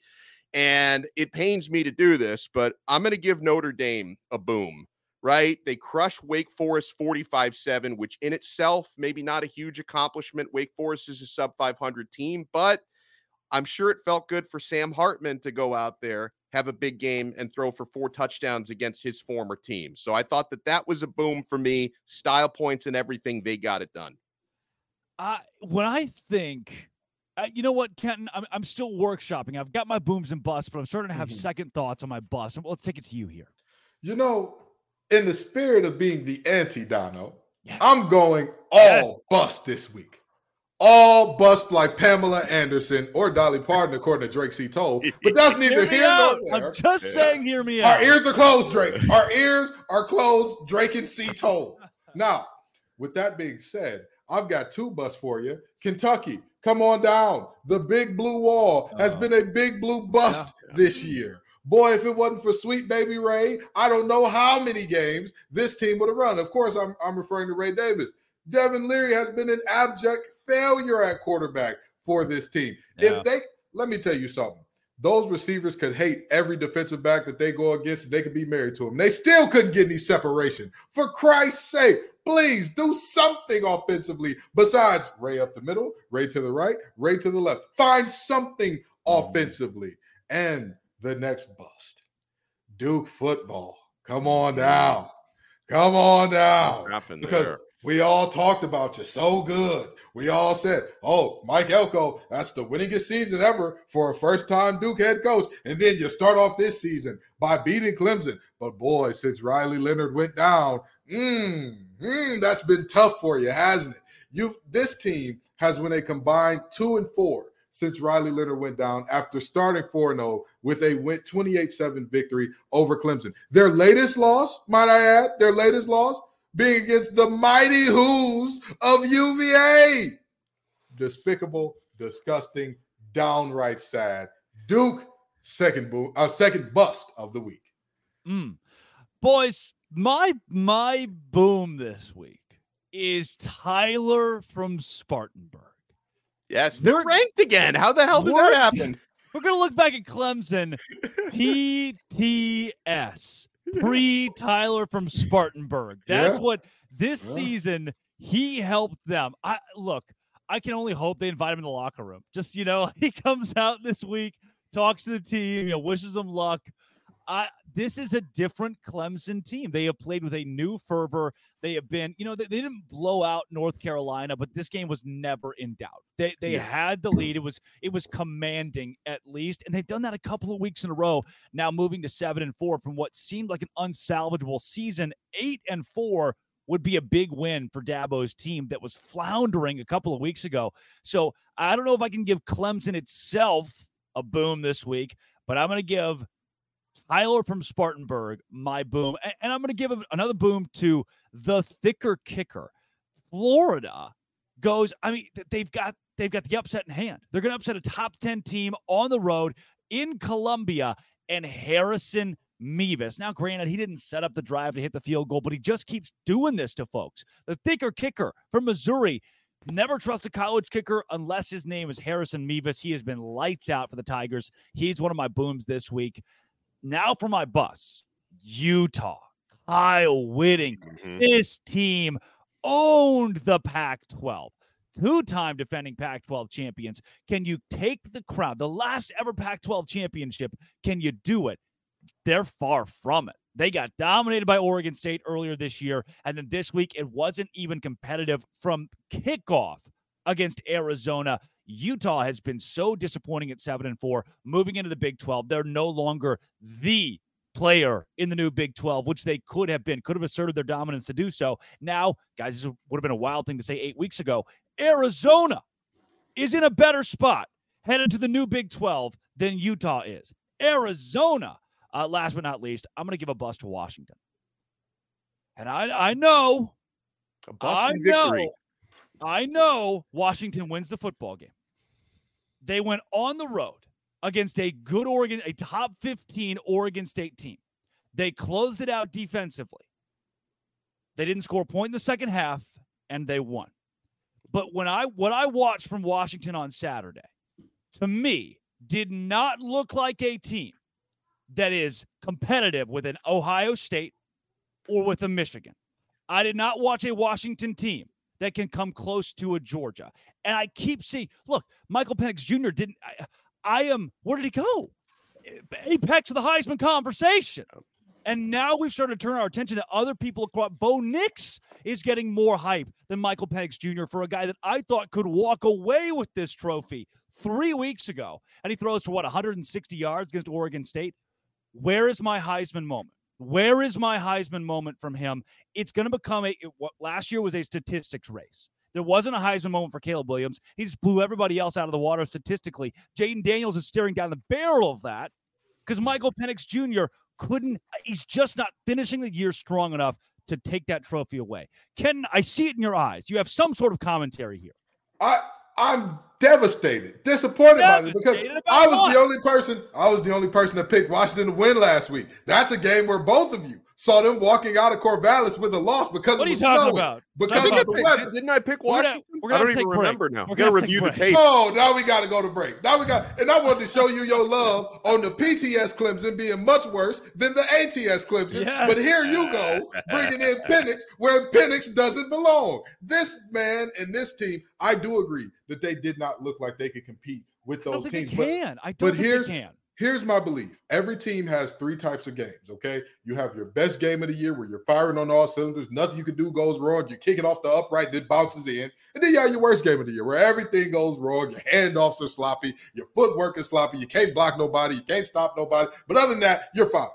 And it pains me to do this, but I'm going to give Notre Dame a boom right? They crush Wake Forest 45 7, which in itself, maybe not a huge accomplishment. Wake Forest is a sub 500 team, but I'm sure it felt good for Sam Hartman to go out there, have a big game, and throw for four touchdowns against his former team. So I thought that that was a boom for me. Style points and everything, they got it done. Uh, when I think, uh, you know what, Kenton, I'm, I'm still workshopping. I've got my booms and busts, but I'm starting to have mm-hmm. second thoughts on my bust. Let's take it to you here. You know, in the spirit of being the anti Donno, yes. I'm going all yes. bust this week. All bust like Pamela Anderson or Dolly Parton, according to Drake C. Told. But that's neither here nor there. I'm just yeah. saying, hear me out. Our ears are closed, Drake. Our ears are closed, Drake and C. Told. Now, with that being said, I've got two busts for you. Kentucky, come on down. The big blue wall has uh, been a big blue bust yeah. this year. Boy, if it wasn't for sweet baby Ray, I don't know how many games this team would have run. Of course, I'm, I'm referring to Ray Davis. Devin Leary has been an abject failure at quarterback for this team. Yeah. If they, let me tell you something. Those receivers could hate every defensive back that they go against. They could be married to him. They still couldn't get any separation. For Christ's sake, please do something offensively besides Ray up the middle, Ray to the right, Ray to the left. Find something mm. offensively. And the next bust. Duke football. Come on down. Come on down. Because there. we all talked about you so good. We all said, oh, Mike Elko, that's the winningest season ever for a first time Duke head coach. And then you start off this season by beating Clemson. But boy, since Riley Leonard went down, mm, mm, that's been tough for you, hasn't it? You this team has when they combined two and four since Riley Leonard went down after starting 4 0 with a win 28 7 victory over Clemson. Their latest loss, might I add, their latest loss being against the mighty Hoos of UVA. Despicable, disgusting, downright sad. Duke, second boom, uh, second bust of the week. Mm. Boys, my my boom this week is Tyler from Spartanburg. Yes, they're ranked again. How the hell did that happen? We're gonna look back at Clemson. PTS pre Tyler from Spartanburg. That's yeah. what this yeah. season he helped them. I look. I can only hope they invite him in the locker room. Just you know, he comes out this week, talks to the team, you know, wishes them luck. I this is a different Clemson team. They have played with a new fervor. They have been, you know, they, they didn't blow out North Carolina, but this game was never in doubt. They they yeah. had the lead. It was it was commanding at least, and they've done that a couple of weeks in a row. Now moving to seven and four from what seemed like an unsalvageable season, eight and four would be a big win for Dabo's team that was floundering a couple of weeks ago. So I don't know if I can give Clemson itself a boom this week, but I'm going to give Tyler from Spartanburg, my boom. And, I'm going to give another boom to the thicker kicker. Florida goes, I mean, they've got they've got the upset in hand. They're going to upset a top 10 team on the road in Columbia and Harrison Mevis. Now, granted, he didn't set up the drive to hit the field goal, but he just keeps doing this to folks. The thicker kicker from Missouri. Never trust a college kicker unless his name is Harrison Mevis. He has been lights out for the Tigers. He's one of my booms this week. Now for my bus, Utah. Kyle Whitting. Mm-hmm. This team owned the Pac 12 two time defending Pac 12 champions. Can you take the crown, the last ever Pac 12 championship? Can you do it? They're far from it. They got dominated by Oregon State earlier this year. And then this week, it wasn't even competitive from kickoff against Arizona. Utah has been so disappointing at 7 and 4. Moving into the Big 12, they're no longer the player in the new Big 12, which they could have been, could have asserted their dominance to do so. Now, guys, this would have been a wild thing to say eight weeks ago. Arizona is in a better spot headed to the new Big 12 than Utah is. Arizona, uh, last but not least, I'm going to give a bust to Washington. And I, I know, I know, I know Washington wins the football game. They went on the road against a good Oregon, a top 15 Oregon State team. They closed it out defensively. They didn't score a point in the second half, and they won. But when I what I watched from Washington on Saturday, to me, did not look like a team that is competitive with an Ohio State or with a Michigan. I did not watch a Washington team that can come close to a Georgia. And I keep seeing, look, Michael Penix Jr. didn't. I, I am. Where did he go? Eh, apex of the Heisman conversation. And now we've started to turn our attention to other people across. Bo Nix is getting more hype than Michael Penix Jr. for a guy that I thought could walk away with this trophy three weeks ago. And he throws for what, 160 yards against Oregon State? Where is my Heisman moment? Where is my Heisman moment from him? It's going to become a what last year was a statistics race. There wasn't a Heisman moment for Caleb Williams. He just blew everybody else out of the water statistically. Jayden Daniels is staring down the barrel of that because Michael Penix Jr couldn't, he's just not finishing the year strong enough to take that trophy away. Ken, I see it in your eyes. You have some sort of commentary here. I I'm devastated, disappointed devastated by this because I was what? the only person. I was the only person that picked Washington to win last week. That's a game where both of you saw them walking out of Corvallis with a loss because what it was snowing. About? Because of the weather. Didn't I pick Washington? We're gonna, we're gonna I don't even remember now. We're gonna, gonna review the tape. Oh, now we got to go to break. Now we got, and I wanted to show you your love on the PTS Clemson being much worse than the ATS Clemson. Yes. But here you go, bringing in Penix where Penix doesn't belong. This man and this team, I do agree that they did not look like they could compete with those teams. But, can. I don't but here's, can here's my belief. Every team has three types of games okay? You have your best game of the year where you're firing on all cylinders. Nothing you can do goes wrong. You kick it off the upright it bounces in. And then you have your worst game of the year where everything goes wrong. Your handoffs are sloppy. Your footwork is sloppy. You can't block nobody. You can't stop nobody. But other than that you're fine.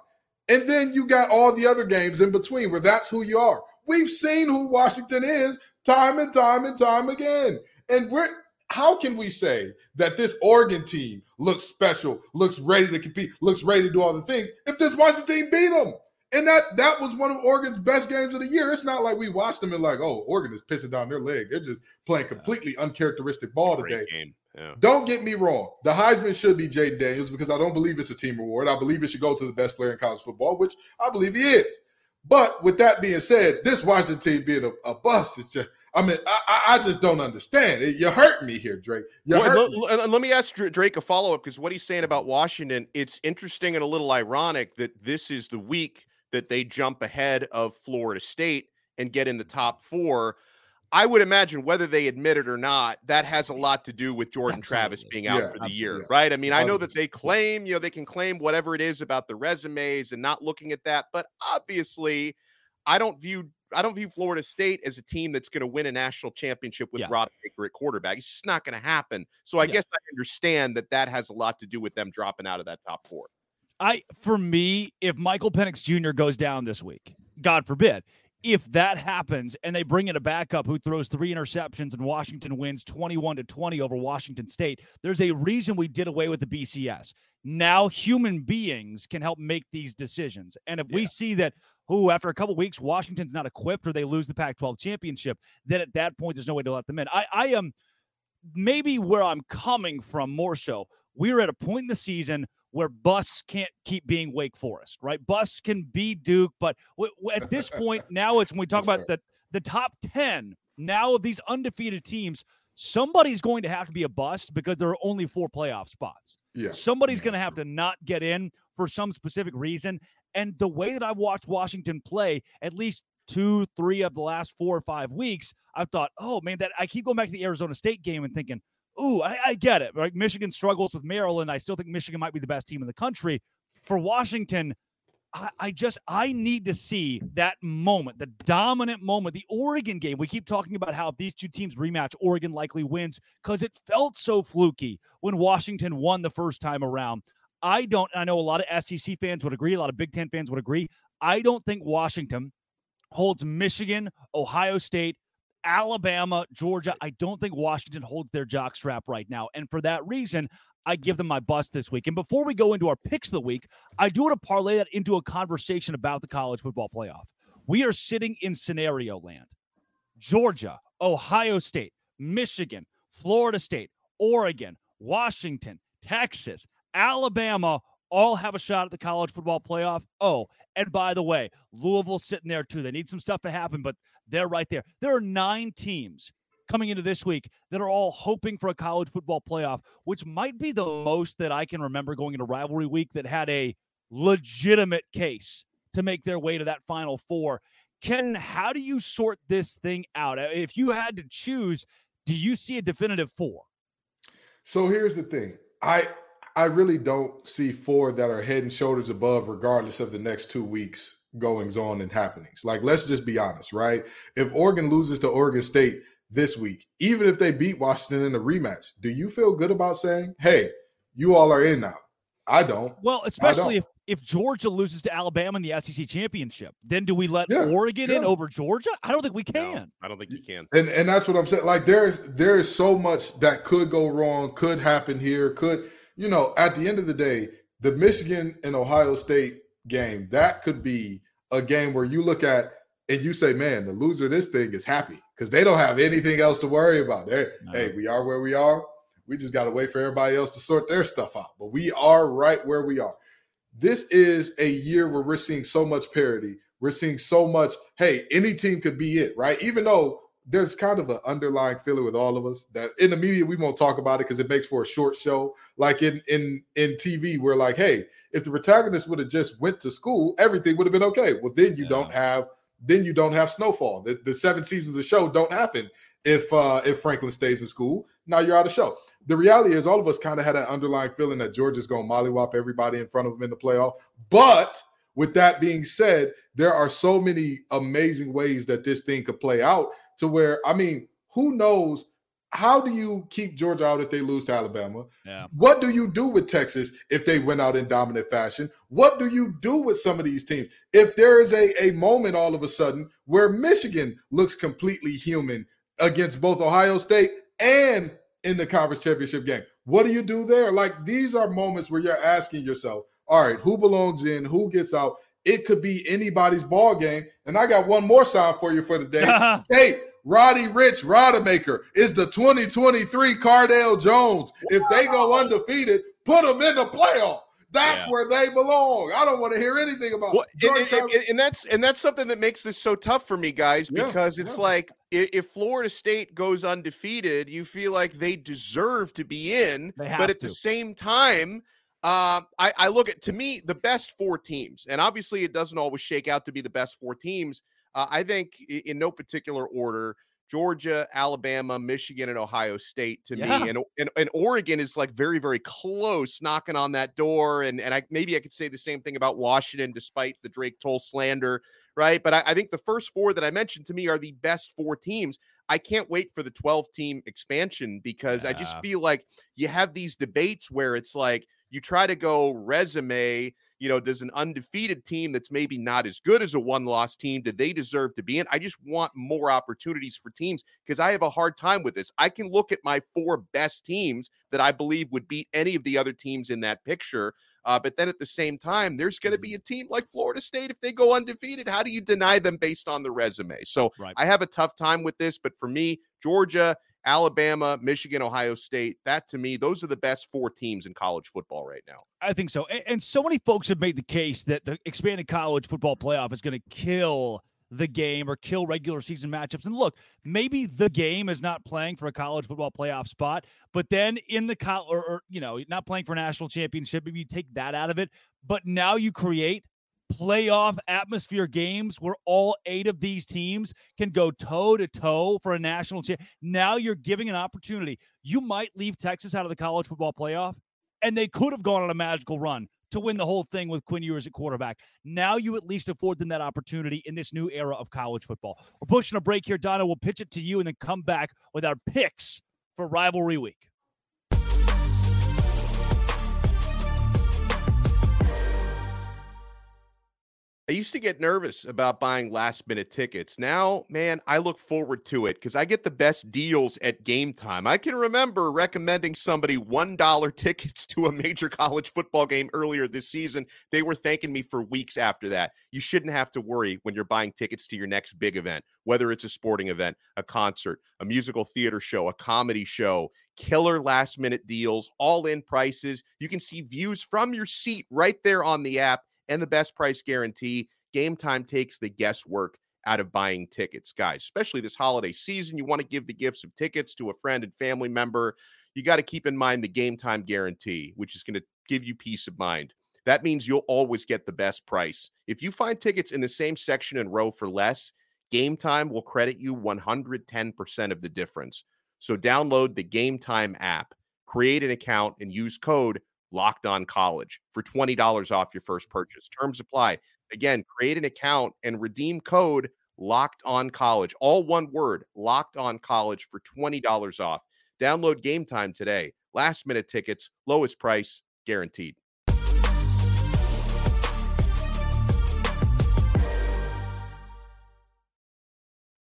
And then you got all the other games in between where that's who you are. We've seen who washington is time and time and time again. And we're how can we say that this Oregon team looks special, looks ready to compete, looks ready to do all the things if this Washington team beat them? And that that was one of Oregon's best games of the year. It's not like we watched them and like, oh, Oregon is pissing down their leg. They're just playing completely uncharacteristic ball today. Yeah. Don't get me wrong. The Heisman should be Jayden Daniels because I don't believe it's a team award. I believe it should go to the best player in college football, which I believe he is. But with that being said, this Washington team being a, a bust, it's just I mean, I, I just don't understand. You're hurting me here, Drake. Well, let, let, me ask Drake a follow up because what he's saying about Washington, it's interesting and a little ironic that this is the week that they jump ahead of Florida State and get in the top four. I would imagine whether they admit it or not, that has a lot to do with Jordan absolutely. Travis being out yeah, for the year, yeah. right? I mean, I know that they claim, you know, they can claim whatever it is about the resumes and not looking at that, but obviously, I don't view I don't view Florida State as a team that's going to win a national championship with yeah. Baker at quarterback. It's just not going to happen. So I yeah. guess I understand that that has a lot to do with them dropping out of that top four. I, for me, if Michael Penix Jr. goes down this week, God forbid, if that happens and they bring in a backup who throws three interceptions and Washington wins 21 to 20 over Washington State, there's a reason we did away with the BCS. Now human beings can help make these decisions. And if yeah. we see that who after a couple weeks Washington's not equipped or they lose the Pac-12 championship, then at that point there's no way to let them in. I, I am maybe where I'm coming from more so. We're at a point in the season where Bus can't keep being Wake Forest, right? Bus can be Duke, but w- w- at this point now it's when we talk about the the top 10 now of these undefeated teams, somebody's going to have to be a bust because there are only four playoff spots. Yeah. Somebody's yeah. going to have to not get in for some specific reason. And the way that I've watched Washington play, at least two, three of the last four or five weeks, I've thought, oh man, that I keep going back to the Arizona State game and thinking, ooh, I, I get it. Right? Michigan struggles with Maryland. I still think Michigan might be the best team in the country. For Washington, I, I, just I need to see that moment, the dominant moment, the Oregon game. We keep talking about how if these two teams rematch, Oregon likely wins because it felt so fluky when Washington won the first time around. I don't. I know a lot of SEC fans would agree. A lot of Big Ten fans would agree. I don't think Washington holds Michigan, Ohio State, Alabama, Georgia. I don't think Washington holds their jockstrap right now. And for that reason, I give them my bust this week. And before we go into our picks of the week, I do want to parlay that into a conversation about the college football playoff. We are sitting in scenario land. Georgia, Ohio State, Michigan, Florida State, Oregon, Washington, Texas, Alabama all have a shot at the college football playoff. Oh, and by the way, Louisville's sitting there too. They need some stuff to happen, but they're right there. There are nine teams coming into this week that are all hoping for a college football playoff, which might be the most that I can remember going into rivalry week that had a legitimate case to make their way to that final four. Ken, how do you sort this thing out? Uh, if you had to choose, do you see a definitive four? So here's the thing. I I really don't see four that are head and shoulders above, regardless of the next two weeks goings on and happenings. Like, let's just be honest, right? If Oregon loses to Oregon State this week, even if they beat Washington in a rematch, do you feel good about saying, hey, you all are in now? I don't. Well, especially don't. if if Georgia loses to Alabama in the SEC championship, then do we let yeah, Oregon yeah. in over Georgia? I don't think we can. No, I don't think you can. And and that's what I'm saying. Like there's there is so much that could go wrong, could happen here, could you know, at the end of the day, the Michigan and Ohio State game, that could be a game where you look at and you say, man, the loser of this thing is happy because they don't have anything else to worry about. No. Hey, we are where we are. We just got to wait for everybody else to sort their stuff out. But we are right where we are. This is a year where we're seeing so much parity. We're seeing so much, hey, any team could be it, right? Even though there's kind of an underlying feeling with all of us that in the media we won't talk about it because it makes for a short show. Like in in in TV, we're like, hey, if the protagonist would have just went to school, everything would have been okay. Well, then you yeah. don't have then you don't have snowfall. The, the seven seasons of show don't happen if uh if Franklin stays in school. Now you're out of show. The reality is all of us kind of had an underlying feeling that Georgia's going to mollywop everybody in front of him in the playoff. But with that being said, there are so many amazing ways that this thing could play out to where I mean, who knows? How do you keep Georgia out if they lose to Alabama? Yeah. What do you do with Texas if they went out in dominant fashion? What do you do with some of these teams? If there is a, a moment all of a sudden where Michigan looks completely human against both Ohio State and in the conference championship game, what do you do there? Like these are moments where you're asking yourself, all right, who belongs in, who gets out? It could be anybody's ball game. And I got one more sign for you for today. hey, Roddy Rich Rodemaker is the 2023 Cardale Jones. If they go undefeated, put them in the playoff. That's yeah. where they belong. I don't want to hear anything about. Well, and, and, and, that's and that's something that makes this so tough for me, guys, because yeah, it's yeah. like if Florida State goes undefeated, you feel like they deserve to be in, but at to. the same time, uh, I, I, look at to me the best four teams, and obviously it doesn't always shake out to be the best four teams. Uh, I think in no particular order. Georgia, Alabama, Michigan, and Ohio State to yeah. me, and, and and Oregon is like very very close, knocking on that door. And and I maybe I could say the same thing about Washington, despite the Drake Toll slander, right? But I, I think the first four that I mentioned to me are the best four teams. I can't wait for the 12 team expansion because yeah. I just feel like you have these debates where it's like you try to go resume you know, does an undefeated team that's maybe not as good as a one loss team, do they deserve to be in? I just want more opportunities for teams because I have a hard time with this. I can look at my four best teams that I believe would beat any of the other teams in that picture. Uh, but then at the same time, there's going to be a team like Florida State if they go undefeated. How do you deny them based on the resume? So right. I have a tough time with this. But for me, Georgia Alabama, Michigan, Ohio State. That to me, those are the best four teams in college football right now. I think so. And, and so many folks have made the case that the expanded college football playoff is going to kill the game or kill regular season matchups. And look, maybe the game is not playing for a college football playoff spot, but then in the college, or, or, you know, not playing for a national championship, maybe you take that out of it. But now you create playoff atmosphere games where all eight of these teams can go toe to toe for a national championship. Now you're giving an opportunity. You might leave Texas out of the college football playoff, and they could have gone on a magical run to win the whole thing with Quinn Ewers at quarterback. Now you at least afford them that opportunity in this new era of college football. We're pushing a break here, Donno. We'll pitch it to you and then come back with our picks for rivalry week. I used to get nervous about buying last minute tickets. Now, man, I look forward to it because I get the best deals at game time. I can remember recommending somebody $1 tickets to a major college football game earlier this season. They were thanking me for weeks after that. You shouldn't have to worry when you're buying tickets to your next big event, whether it's a sporting event, a concert, a musical theater show, a comedy show, killer last minute deals, all in prices. You can see views from your seat right there on the app and the best price guarantee. Gametime takes the guesswork out of buying tickets, guys, especially this holiday season. You want to give the gifts of tickets to a friend and family member. You got to keep in mind the Gametime guarantee, which is going to give you peace of mind. That means you'll always get the best price. If you find tickets in the same section and row for less, Gametime will credit you 110% of the difference. So download the Gametime app, create an account, and use code Locked On College for $20 off your first mm. purchase. Terms apply. Again, create an account and redeem code Locked On College. All one word, Locked On College for $20 off. Download Gametime today. Last minute tickets, lowest price guaranteed.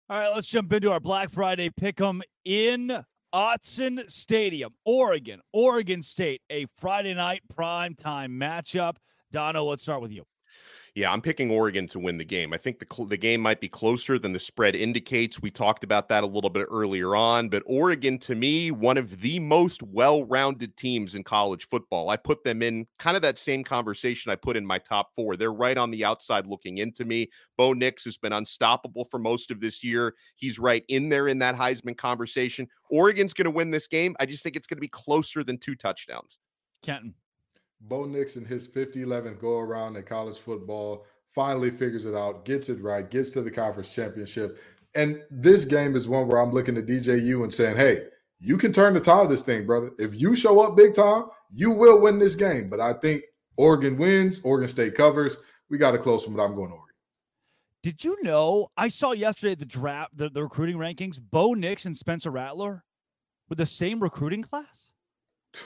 All right, let's jump into our Black Friday pick 'em in Autzen Stadium, Oregon, Oregon State, a Friday night prime time matchup. Donno, let's start with you. Yeah, I'm picking Oregon to win the game. I think the cl- the game might be closer than the spread indicates. We talked about that a little bit earlier on, but Oregon to me one of the most well-rounded teams in college football. I put them in kind of that same conversation I put in my top 4. They're right on the outside looking into me. Bo Nix has been unstoppable for most of this year. He's right in there in that Heisman conversation. Oregon's going to win this game. I just think it's going to be closer than two touchdowns. Kenton. Bo Nix in his 50 11 go around in college football finally figures it out, gets it right, gets to the conference championship. And this game is one where I'm looking at DJU and saying, hey, you can turn the tide of this thing, brother. If you show up big time, you will win this game. But I think Oregon wins, Oregon State covers. We got a close one, but I'm going Oregon. Did you know? I saw yesterday the draft, the, the recruiting rankings. Bo Nix and Spencer Rattler were the same recruiting class.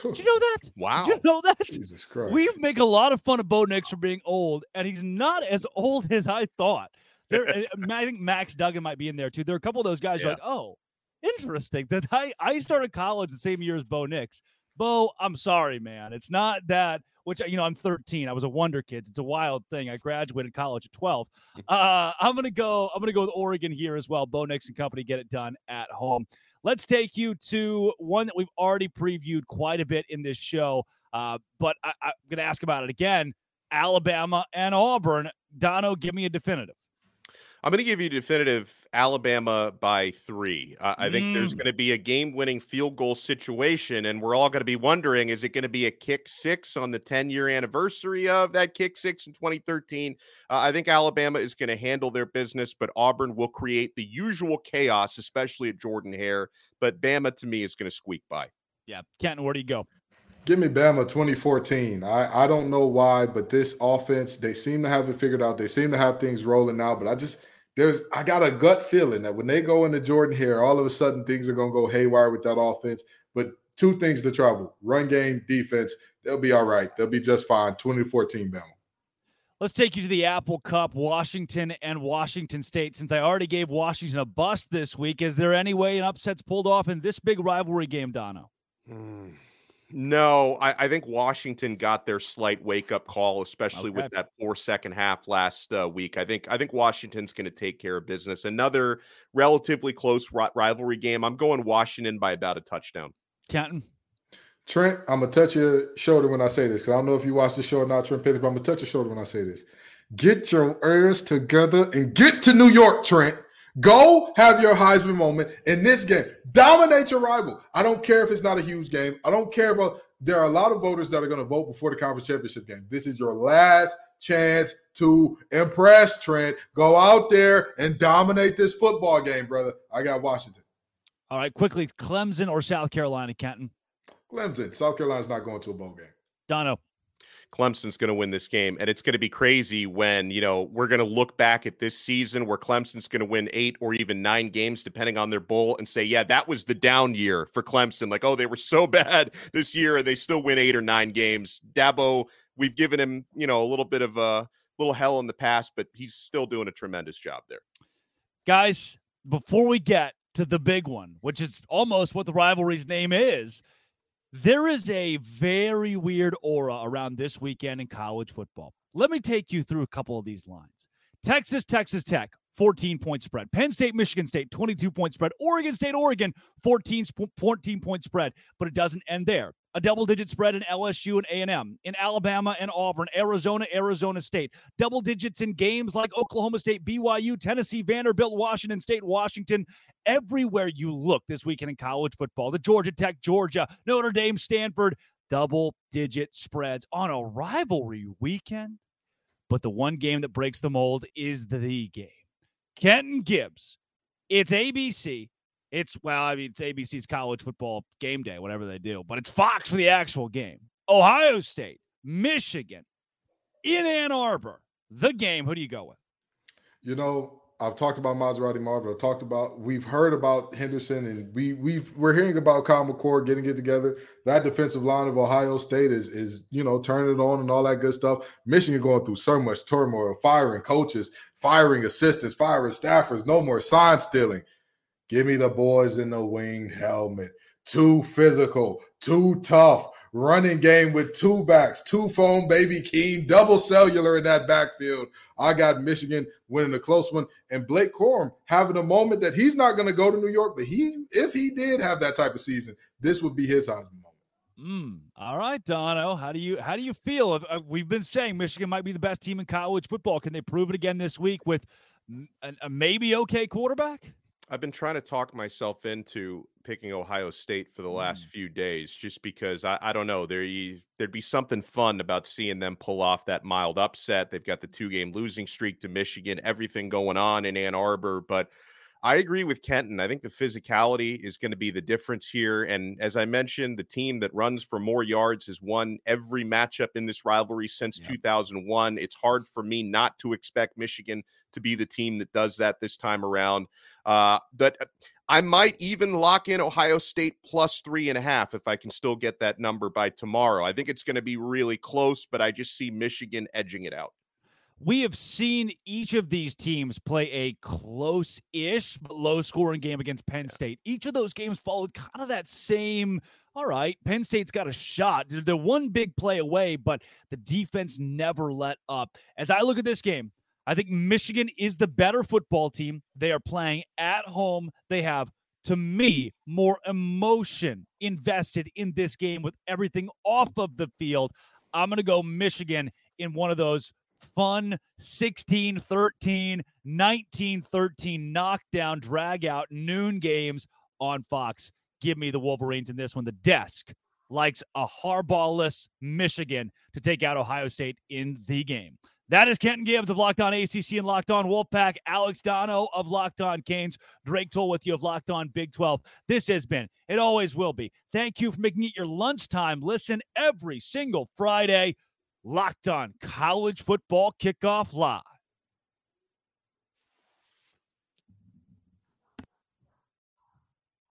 Did you know that? Wow. Did you know that? Jesus Christ. We make a lot of fun of Bo Nix for being old, and he's not as old as I thought. There, I think Max Duggan might be in there too. There are a couple of those guys yeah. like, oh, interesting. That I, I started college the same year as Bo Nix. Bo, I'm sorry, man. It's not that. Which you know, I'm 13. I was a wonder kid. It's a wild thing. I graduated college at 12. Uh, I'm gonna go. I'm gonna go with Oregon here as well. Bo Nix and company get it done at home. Let's take you to one that we've already previewed quite a bit in this show, uh, but I, I'm going to ask about it again. Alabama and Auburn. Donno, give me a definitive. I'm going to give you definitive Alabama by three. Uh, I think mm. there's going to be a game winning field goal situation, and we're all going to be wondering is it going to be a kick six on the 10 year anniversary of that kick six in 2013? Uh, I think Alabama is going to handle their business, but Auburn will create the usual chaos, especially at Jordan Hare. But Bama to me is going to squeak by. Yeah. Kenton, where do you go? Give me Bama 2014. I, I don't know why, but this offense, they seem to have it figured out. They seem to have things rolling now, but I just there's I got a gut feeling that when they go into Jordan Hare, all of a sudden things are gonna go haywire with that offense. But two things to travel: run game, defense. they'll be all right. They'll be just fine. 2014 Bama. Let's take you to the Apple Cup, Washington and Washington State. Since I already gave Washington a bust this week, is there any way an upset's pulled off in this big rivalry game, Donno? Mm, no, I, I, think Washington got their slight wake up call, especially okay. with that poor second half last uh, week. I think I think Washington's going to take care of business. Another relatively close rivalry game. I'm going Washington by about a touchdown. Kenton. Trent, I'm gonna touch your shoulder when I say this because I don't know if you watched the show or not, Trent Pettis, but I'm gonna touch your shoulder when I say this. Get your ears together and get to New York, Trent. Go have your Heisman moment in this game. Dominate your rival. I don't care if it's not a huge game. I don't care about. There are a lot of voters that are going to vote before the conference championship game. This is your last chance to impress, Trent. Go out there and dominate this football game, brother. I got Washington. All right, quickly, Clemson or South Carolina, Kenton? Clemson. South Carolina's not going to a bowl game. Donno. Clemson's going to win this game. And it's going to be crazy when, you know, we're going to look back at this season where Clemson's going to win eight or even nine games, depending on their bowl, and say, yeah, that was the down year for Clemson. Like, oh, they were so bad this year and they still win eight or nine games. Dabo, we've given him, you know, a little bit of a little hell in the past, but he's still doing a tremendous job there. Guys, before we get to the big one, which is almost what the rivalry's name is, there is a very weird aura around this weekend in college football. Let me take you through a couple of these lines. Texas, Texas Tech, 14 point spread. Penn State, Michigan State, 22 point spread. Oregon State, Oregon, 14, 14 point spread. But it doesn't end there a double digit spread in LSU and A&M, in Alabama and Auburn, Arizona, Arizona State. Double digits in games like Oklahoma State, BYU, Tennessee, Vanderbilt, Washington State, Washington. Everywhere you look this weekend in college football, the Georgia Tech, Georgia, Notre Dame, Stanford, double digit spreads on a rivalry weekend. But the one game that breaks the mold is the game. Kenton Gibbs. It's ABC. It's well, I mean, it's ABC's college football game day, whatever they do, but it's Fox for the actual game. Ohio State, Michigan, in Ann Arbor, the game. Who do you go with? You know, I've talked about Maserati Marvel. I've talked about we've heard about Henderson, and we we've we're hearing about Kyle McCord getting it together. That defensive line of Ohio State is is you know turning it on and all that good stuff. Michigan going through so much turmoil, firing coaches, firing assistants, firing staffers, no more sign stealing. Give me the boys in the winged helmet. Too physical, too tough. Running game with two backs, two phone baby Keem, double cellular in that backfield. I got Michigan winning a close one, and Blake Corum having a moment that he's not going to go to New York, but he, if he did have that type of season, this would be his Heisman moment. Mm, all right, Donno. How do you how do you feel? We've been saying Michigan might be the best team in college football. Can they prove it again this week with a, a maybe okay quarterback? I've been trying to talk myself into picking Ohio State for the last mm. few days, just because I, I don't know there there'd be something fun about seeing them pull off that mild upset. They've got the two game losing streak to Michigan, everything going on in Ann Arbor, but I agree with Kenton. I think the physicality is going to be the difference here. And as I mentioned, the team that runs for more yards has won every matchup in this rivalry since 2001. It's hard for me not to expect Michigan to be the team that does that this time around. Uh, but uh, I might even lock in Ohio State plus three and a half if I can still get that number by tomorrow. I think it's going to be really close, but I just see Michigan edging it out we have seen each of these teams play a close ish but low scoring game against Penn State. Each of those games followed kind of that same. All right, Penn State's got a shot. They're one big play away, but the defense never let up. As I look at this game, I think Michigan is the better football team. They are playing at home. They have, to me, more emotion invested in this game with everything off of the field. I'm going to go Michigan in one of those fun 16 13, 19 13 knockdown, drag out noon games on Fox. Give me the Wolverines in this one. The desk likes a Harbaughless Michigan to take out Ohio State in the game. That is Kenton Gibbs of Locked On ACC and Locked On Wolfpack, Alex Donno of Locked On Canes, Drake Toll with you of Locked On Big 12. This has been, it always will be. Thank you for making it your lunchtime. Listen every single Friday. Locked on College Football Kickoff Live.